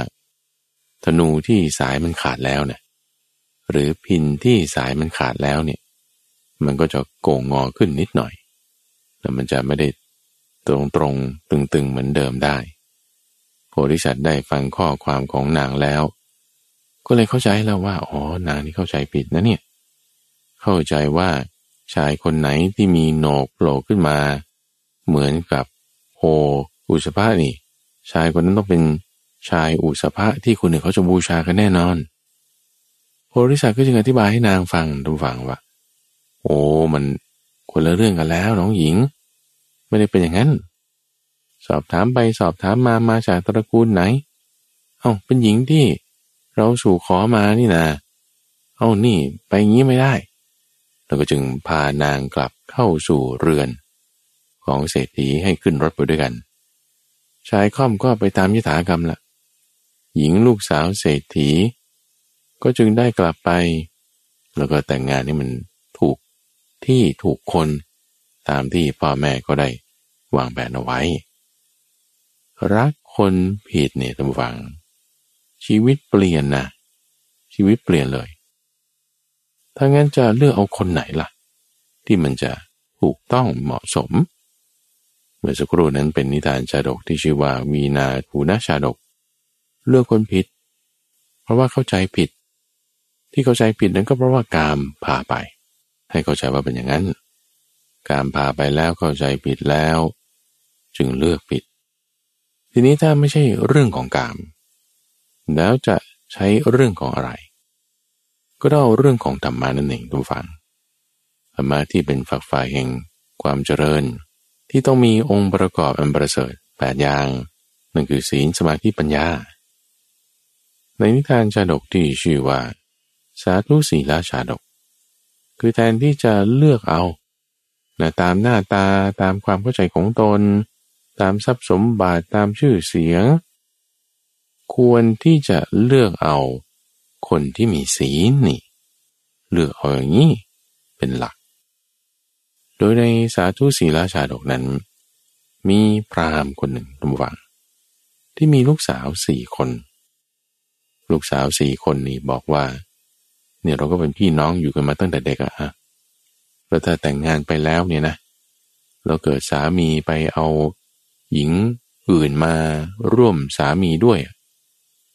ธนูที่สายมันขาดแล้วเนะี่ยหรือพินที่สายมันขาดแล้วเนี่ย มันก็จะโก่งงอขึ้นนิดหน่อยแต่มันจะไม่ได้ตรงตรงตึงๆเหมือนเดิมได้ โพธิสัตว์ได้ฟังข้อความของนางแล้ว ก็เลยเข้าใจแล้วว่าอ๋อนางนี่เข้าใจผิดนะเนี่ย เข้าใจว่าชายคนไหนที่มีโหนกโผล่ขึ้นมา เหมือนกับโพอุสภะนี่ ชายคนนั้นต้องเป็นชายอุสภะที่คนหนึ่งเขาจะบูชากันแน่นอน โพธิสัตว์ก็จึงอธิบายให้นางฟังดูฟังว่า โอ้มันคนละเรื่องกันแล้วน้องหญิง ไม่ได้เป็นอย่างนั้น สอบถามไปสอบถามมามาจากตระกูลไหน เอา้าเป็นหญิงที่เราสู่ขอมานี่นะเอานี่ไปงี้ไม่ได้แล้วก็จึงพานางกลับเข้าสู่เรือน ของเศรษฐีให้ขึ้นรถไปด้วยกัน ชายค่อมก็ไปตามยถากรรมละหญิงลูกสาวเศรษฐี ก็จึงได้กลับไป แล้วก็แต่งงานนี่มัน ที่ถูกคนตามที่พ่อแม่ก็ได้วางแผนเอาไว้ รักคนผิดเนี่ยท่านฟัง ชีวิตเปลี่ยนนะชีวิตเปลี่ยนเลย ถ้างั้นจะเลือกเอาคนไหนล่ะ ที่มันจะถูกต้องเหมาะสม เมื่อสักครู่นั้นเป็นนิทานชาดกที่ชื่อว่าวีนาทูนาชาดก เลือกคนผิด เพราะว่าเข้าใจผิด ที่เข้าใจผิดนั้นก็เพราะว่ากามพาไป ให้เข้าใจว่าเป็นอย่างนั้น การพาไปแล้วเข้าใจผิดแล้ว จึงเลือกผิด ทีนี้ถ้าไม่ใช่เรื่องของกาม แล้วจะใช้เรื่องของอะไร ก็ต้องเอาเรื่องของธรรมานั่นเองทุกฝังธรรมะที่เป็นฝักฝ่ายแห่งความเจริญ ที่ต้องมีองค์ประกอบอันประเสริฐแปดอย่างนั่นคือศีลสมาธิปัญญา ในนิทานชาดกที่ชื่อว่า สาธุศีลาชาดก คือแทนที่จะเลือกเอานะตามหน้าตาตามความเข้าใจของตน ตามทรัพย์สมบัติตามชื่อเสียง ควรที่จะเลือกเอาคนที่มีศีลนี่ เลือกเอาอย่างนี้เป็นหลัก โดยในสาธุศีลาชาดกนั้น มีพราหมณ์คนหนึ่งทุกฝัง ที่มีลูกสาวสี่คน ลูกสาวสี่คนนี้บอกว่า เนี่ยเราก็เป็นพี่น้องอยู่กันมาตั้งแต่เด็กอะแล้วถ้าแต่งงานไปแล้วเนี่ยนะเราเกิดสามีไปเอาหญิงอื่นมาร่วมสามีด้วย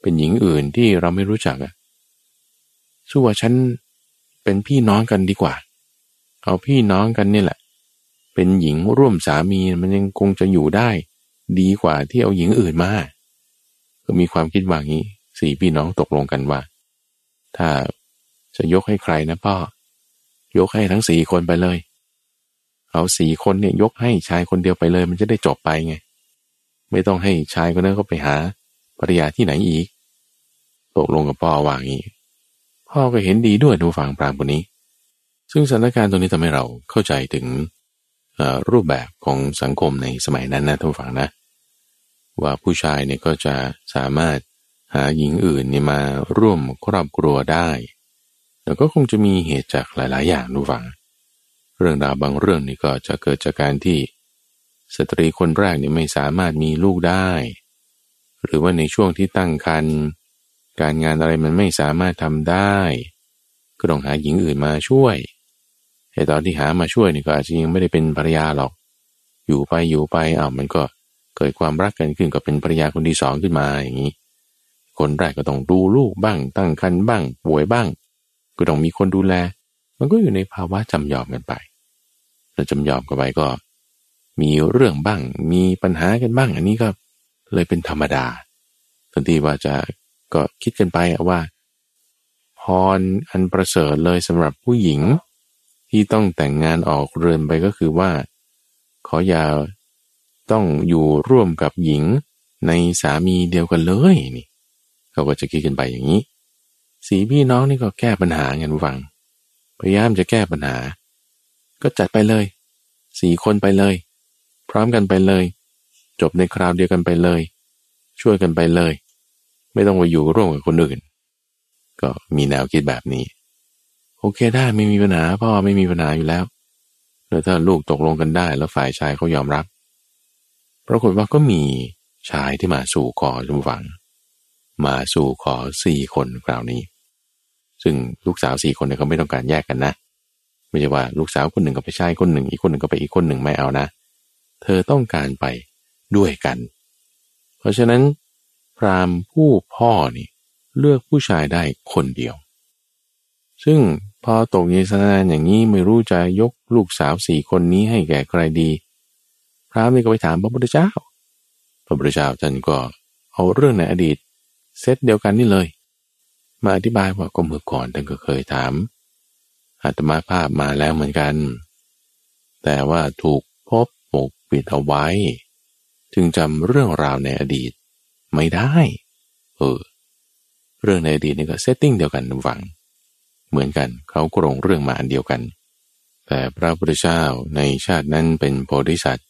เป็นหญิงอื่นที่เราไม่รู้จักอะสู้ว่าฉันเป็นพี่น้องกันดีกว่า เอาพี่น้องกันนี่แหละ เป็นหญิงร่วมสามีมันยังคงจะอยู่ได้ ดีกว่าที่เอาหญิงอื่นมาก็มีความคิดว่างี้สี่พี่น้องตกลงกันว่า ถ้า จะยกให้ใครนะพ่อ ยกให้ทั้งสี่คนไปเลย เอาสี่คนเนี่ยยกให้ชายคนเดียวไปเลย มันจะได้จบไปไง ไม่ต้องให้ชายคนนั้นก็ไปหาภรรยาที่ไหนอีก ตกลงกับพ่อว่างอีกพ่อก็เห็นดีด้วยดูฝังปรามคนนี้ ซึ่งสถานการณ์ตรงนี้ทำให้เราเข้าใจถึงรูปแบบของสังคมในสมัยนั้นนะทุกฝังนะ ว่าผู้ชายเนี่ยก็จะสามารถหาหญิงอื่นเนี่ยมาร่วมครอบครัวได้ แล้วก็คงจะมีเหตุจากหลาย ๆ อย่างดูฟัง เรื่องราวบางเรื่องนี่ก็จะเกิดจากการที่ สตรีคนแรกนี่ไม่สามารถมีลูกได้ หรือว่าในช่วงที่ตั้งครรภ์การงานอะไรมันไม่สามารถทำได้ ก็ต้องหาหญิงอื่นมาช่วยแต่ตอนที่หามาช่วยนี่ก็อาจจะยังไม่ได้เป็นภรรยาหรอก อยู่ไปอยู่ไปอ้าวมันก็เกิดความรักกันขึ้นก็เป็นภรรยาคนที่สองขึ้นมาอย่างนี้ คนแรกก็ต้องดูลูกบ้าง ตั้งครรภ์บ้างป่วยบ้าง ก็ต้องมีคนดูแล มันก็อยู่ในภาวะจำยอมกันไปแล้วจำยอมกันไปก็ มีเรื่องบ้าง มีปัญหากันบ้าง อันนี้ก็เลยเป็นธรรมดาทันทีว่าจะก็คิดกันไปว่าพรอันประเสริฐเลยสำหรับผู้หญิง ที่ต้องแต่งงานออกเรือนไปก็คือว่า ขออย่าต้องอยู่ร่วมกับหญิงในสามีเดียวกันเลยนี่เขาก็จะคิดกันไปอย่างนี้ สีพี่น้องนี่ก็แก้ปัญหาไงผู้ฟัง พยายามจะแก้ปัญหา ก็จัดไปเลยสี่คนไปเลย พร้อมกันไปเลย จบในคราวเดียวกันไปเลย ช่วยกันไปเลย ไม่ต้องไปอยู่ร่วมกับคนอื่น ก็มีแนวคิดแบบนี้ โอเคได้ไม่มีปัญหาพ่อไม่มีปัญหาอยู่แล้วแล้วถ้าลูกตกลงกันได้แล้วฝ่ายชายเขายอมรับ ปรากฏว่าก็มีชายที่มาสู่ขอจุมฟัง มาสู่ขอสี่คนคราวนี้ ซึ่งลูกสาวสี่คนเนี่ยเขาไม่ต้องการแยกกันนะ ไม่ใช่ว่าลูกสาวคนหนึ่งก็ไปชายคนหนึ่ง อีกคนหนึ่งก็ไปอีกคนหนึ่งไม่เอานะ เธอต้องการไปด้วยกัน เพราะฉะนั้น พรามผู้พ่อนี่เลือกผู้ชายได้คนเดียว ซึ่งพอตกเยสนานอย่างนี้ไม่รู้จะยกลูกสาวสี่คนนี้ให้แก่ใครดี พรามนี่ก็ไปถามพระพุทธเจ้า พระพุทธเจ้าท่านก็เอาเรื่องในอดีตเซตเดียวกันนี่เลย มาอธิบายว่าก็เมื่อก่อนท่านก็เคยถามอาตมาภาพมาแล้วเหมือนกัน แต่ว่าถูกภพปกปิดเอาไว้ จึงจำเรื่องราวในอดีตไม่ได้ เออ เรื่องในอดีตนี่ก็ setting เดียวกันฟัง เหมือนกันเค้าโครงเรื่องมาอันเดียวกัน แต่พระพุทธเจ้าในชาตินั้นเป็นโพธิสัตว์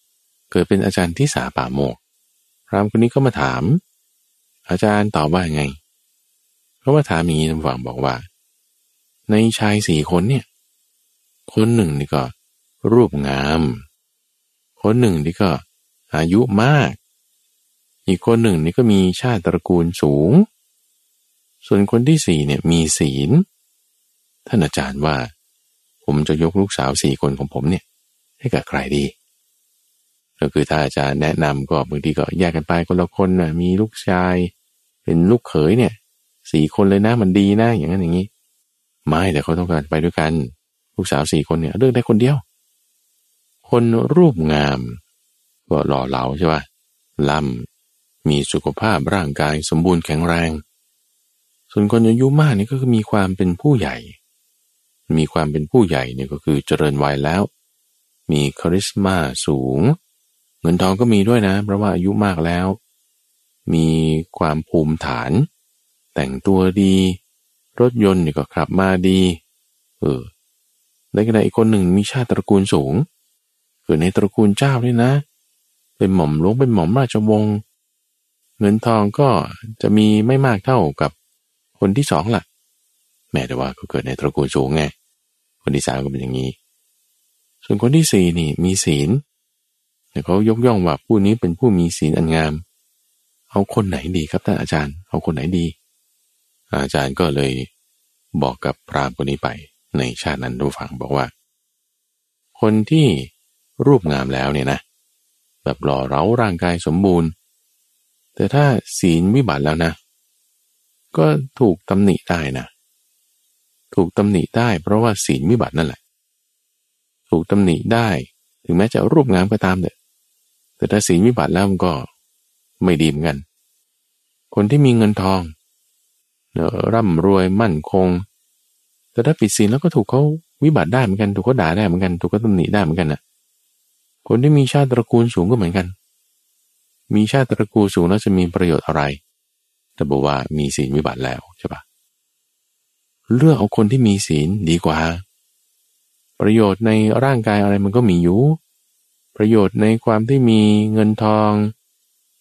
เกิดเป็นอาจารย์ที่สาป่าโมกพรามคนนี้ก็มาถาม อาจารย์ตอบว่าไง เขามาถามอย่างนี้ทางฝั่งบอกว่า ในชายสี่คนเนี่ย คนหนึ่งนี่ก็รูปงาม คนหนึ่งนี่ก็อายุมาก อีกคนหนึ่งนี่ก็มีชาติตระกูลสูง ส่วนคนที่สี่เนี่ยมีศีล ท่านอาจารย์ว่า ผมจะยกลูกสาวสี่คนของผมเนี่ย ให้กับใครดีก็คือถ้าอาจารย์แนะนำก็บางทีก็แยกกันไปคนละคนนะมีลูกชาย เป็นลูกเขยเนี่ย สี่คนเลยนะมันดีนะอย่างนั้นอย่างนี้ ไม่แต่เขาต้องการไปด้วยกันลูกสาวสี่คนเนี่ยเลือกได้คนเดียว คนรูปงามก็หล่อเหลาใช่ป่ะล่ำมีสุขภาพร่างกายสมบูรณ์แข็งแรง ส่วนคนอายุมากนี่ก็คือมีความเป็นผู้ใหญ่ มีความเป็นผู้ใหญ่เนี่ยก็คือเจริญวัยแล้ว มีคาริสมาสูง เงินทองก็มีด้วยนะเพราะว่าอายุมากแล้ว มีความภูมิฐาน แต่งตัวดี รถยนต์นี่ก็ขับมาดี เออในขณะอีกคนหนึ่งมีชาติตระกูลสูงเกิดในตระกูลเจ้าด้วยนะ เป็นหม่อมหลวงเป็นหม่อมราชวงศ์เงินทองก็จะมีไม่มากเท่ากับคนที่สองละ่ะ แม้แต่ว่าก็เกิดในตระกูลสูงไง คนที่สามก็เป็นอย่างนี้ ส่วนคนที่สี่นี่มีศีลแต่เขายกย่องว่าผู้นี้เป็นผู้มีศีลอันงาม เอาคนไหนดีครับท่านอาจารย์ เอาคนไหนดี อาจารย์ก็เลยบอกกับพรามคนนี้ไปในชาตินั้นดูฟังบอกว่า คนที่รูปงามแล้วเนี่ยนะแบบหล่อเร้าร่างกายสมบูรณ์ แต่ถ้าศีลวิบัติแล้วนะ ก็ถูกตำหนิได้นะ ถูกตำหนิได้เพราะว่าศีลวิบัตินั่นแหละ ถูกตำหนิได้ถึงแม้จะรูปงามก็ตามเถอะแต่ถ้าศีลวิบัติแล้วมันก็ไม่ดีเหมือนกัน คนที่มีเงินทอง ร่ำรวยมั่นคง แต่ถ้าปิดศีลแล้วก็ถูกเขาวิบัติได้เหมือนกัน ถูกเขาด่าได้เหมือนกัน ถูกเขาตำหนิได้เหมือนกันน่ะ คนที่มีชาติตระกูลสูงก็เหมือนกัน มีชาติตระกูลสูงแล้วจะมีประโยชน์อะไร แต่บอกว่ามีศีลวิบัติแล้วใช่ปะเลือกเอาคนที่มีศีลดีกว่า ประโยชน์ในร่างกายอะไรมันก็มีอยู่ ประโยชน์ในความที่มีเงินทอง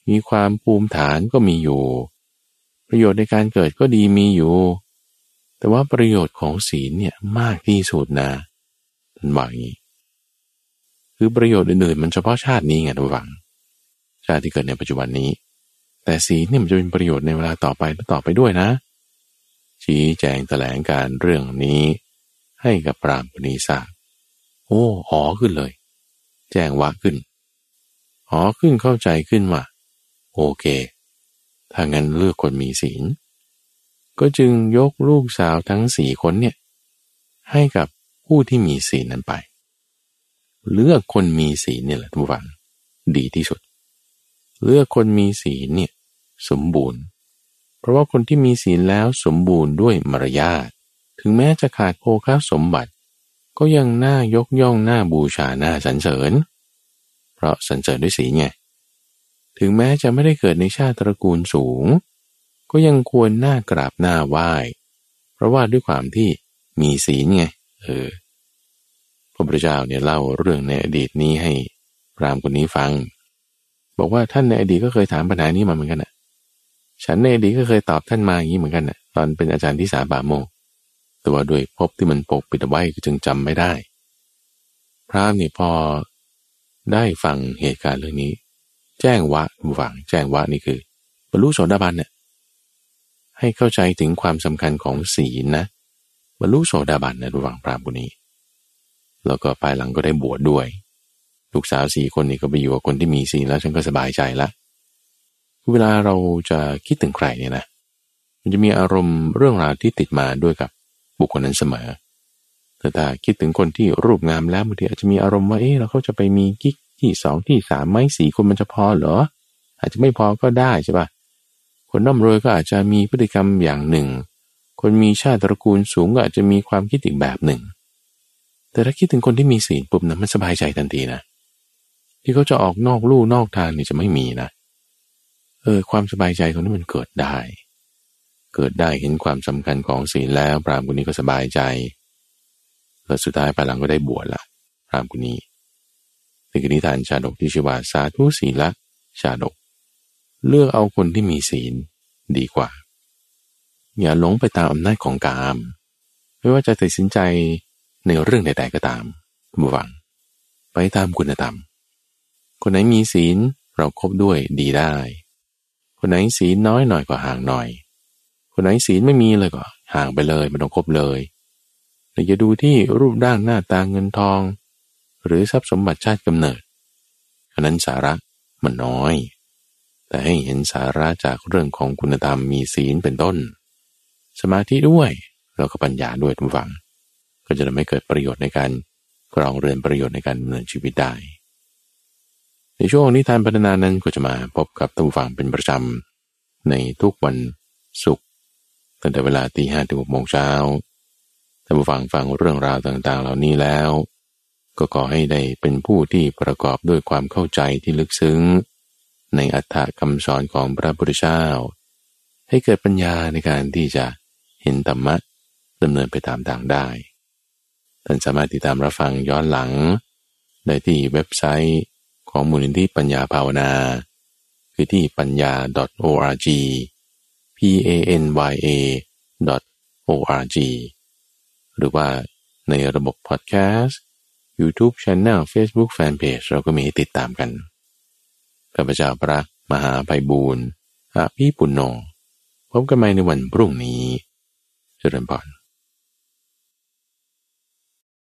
มีความภูมิฐานก็มีอยู่ ประโยชน์ในการเกิดก็ดีมีอยู่ แต่ว่าประโยชน์ของศีลเนี่ยมากที่สุดนะท่านบอกอย่างนี้คือประโยชน์อื่นๆมันเฉพาะชาตินี้ไงทุกฝัง ชาติที่เกิดในปัจจุบันนี้ แต่ศีลนี่มันจะเป็นประโยชน์ในเวลาต่อไปและต่อไปด้วยนะ ชี้แจงแถลงการเรื่องนี้ ให้กับปรามปณีสาโอ้หอขึ้นเลย แจ้งว่าขึ้นหอขึ้นเข้าใจขึ้นว่าโอเค ถ้างั้นเลือกคนมีศีล ก็จึงยกลูกสาวทั้งสี่คนเนี่ยให้กับผู้ที่มีศีลนั้นไป เลือกคนมีศีลเนี่ยแหละทุกฝังดีที่สุด เลือกคนมีศีลเนี่ยสมบูรณ์ เพราะว่าคนที่มีศีลแล้วสมบูรณ์ด้วยมารยาทถึงแม้จะขาดโภคสมบัติ ก็ยังน่ายกย่องน้าบูชาหน้าสรรเสริญ เพราะสรรเสริญด้วยศีลไง ถึงแม้จะไม่ได้เกิดในชาติตระกูลสูง ก็ยังควรหน้ากราบหน้าไหว้ เพราะว่าด้วยความที่มีศีลไง เออ พระพุทธเจ้าเนี่ยเล่าเรื่องในอดีตนี้ให้พรามคนนี้ฟัง บอกว่าท่านในอดีตก็เคยถามปัญหานี้มาเหมือนกันน่ะ ฉันในอดีตก็เคยตอบท่านมาอย่างนี้เหมือนกันน่ะ ตอนเป็นอาจารย์ที่สาบาโมกแต่ว่าด้วยพบที่มันปกปิดไว้จึงจำไม่ได้ พรามนี่พอได้ฟังเหตุการณ์เรื่องนี้ แจ้งวะฟังแจ้งวะนี่คือบรรลุโสดาบันเนี่ยให้เข้าใจถึงความสำคัญของศีลนะบรรลุโสดาบันนะระหว่างพรามคนนี้แล้วก็ภายหลังก็ได้บวชดด้วย ลูกสาวสี่คนนี้ก็ไปอยู่กับคนที่มีศีลแล้วฉันก็สบายใจละเวลาเราจะคิดถึงใครเนี่ยนะมันจะมีอารมณ์เรื่องราวที่ติดมาด้วยกับบุคคลนั้นเสมอแต่ถ้าคิดถึงคนที่รูปงามแล้วบางทีอาจจะมีอารมณ์ว่าเอ๊ะเราเขาจะไปมีกิ๊ก ที่สองที่สามไหมสี่คนมันจะพอเหรอ อาจจะไม่พอก็ได้ใช่ปะคนร่ำรวยก็อาจจะมีพฤติกรรมอย่างหนึ่ง คนมีชาติตระกูลสูงก็อาจจะมีความคิดอีกแบบหนึ่ง แต่ถ้าคิดถึงคนที่มีศีลปุ๊บนะมันสบายใจทันทีนะ ที่เขาจะออกนอกลู่นอกทางนี่จะไม่มีนะ เออความสบายใจตรงนี้มันเกิดได้ เกิดได้เห็นความสำคัญของศีลแล้ว ปรามคนนี้ก็สบายใจแล้วสุดท้ายภายหลังก็ได้บวชละพรามคนนี้ ในกนิทานชาดกที่ชื่อว่าสาธุศีละชาดก เลือกเอาคนที่มีศีลดีกว่า อย่าหลงไปตามอำนาจของกาม ไม่ว่าจะตัดสินใจในเรื่องใดๆก็ตามบุวัง ไปตามคุณธรรม คนไหนมีศีลเราครบด้วยดีได้ คนไหนศีลน้อยหน่อยก็ห่างหน่อย คนไหนศีลไม่มีเลยก็ห่างไปเลยไม่ต้องครบเลยแต่จะดูที่รูปร่างหน้าตาเงินทอง หรือทรัพย์สมบัติชาติกำเนิดอันนั้นสาระมันน้อย แต่ให้เห็นสาระจากเรื่องของคุณธรรมมีศีลเป็นต้น สมาธิด้วยแล้วก็ปัญญาด้วยทุกฝัง ก็จะทำให้เกิดประโยชน์ในการกรองเรือนประโยชน์ในการดำเนินชีวิตได้ในช่วงนิทานพัฒนานั้นก็จะมาพบกับทุกฝังเป็นประจำในทุกวันศุกร์ตั้งแต่เวลาตีห้าถึงหกโมงเช้าท่านฟังฟังเรื่องราวต่างๆ เหล่านี้แล้ว ก็ขอให้ได้เป็นผู้ที่ประกอบด้วยความเข้าใจที่ลึกซึ้ง ในอัตถคำสอนของพระพุทธเจ้า ให้เกิดปัญญาในการที่จะเห็นธรรมะดำเนินไปตามทางได้ ท่านสามารถติดตามรับฟังย้อนหลัง ได้ที่เว็บไซต์ของมูลนิธิปัญญาภาวนา คือที่ปัญญา .org p a n y a .org หรือว่าในระบบพอดแคสต์ YouTube Channel Facebook Fanpage เราก็มีให้ติดตามกันข้าพเจ้าพระมหาไพบูรณ์อาพี่ปุณโญพบกันใหม่ในวันพรุ่งนี้เจริญพร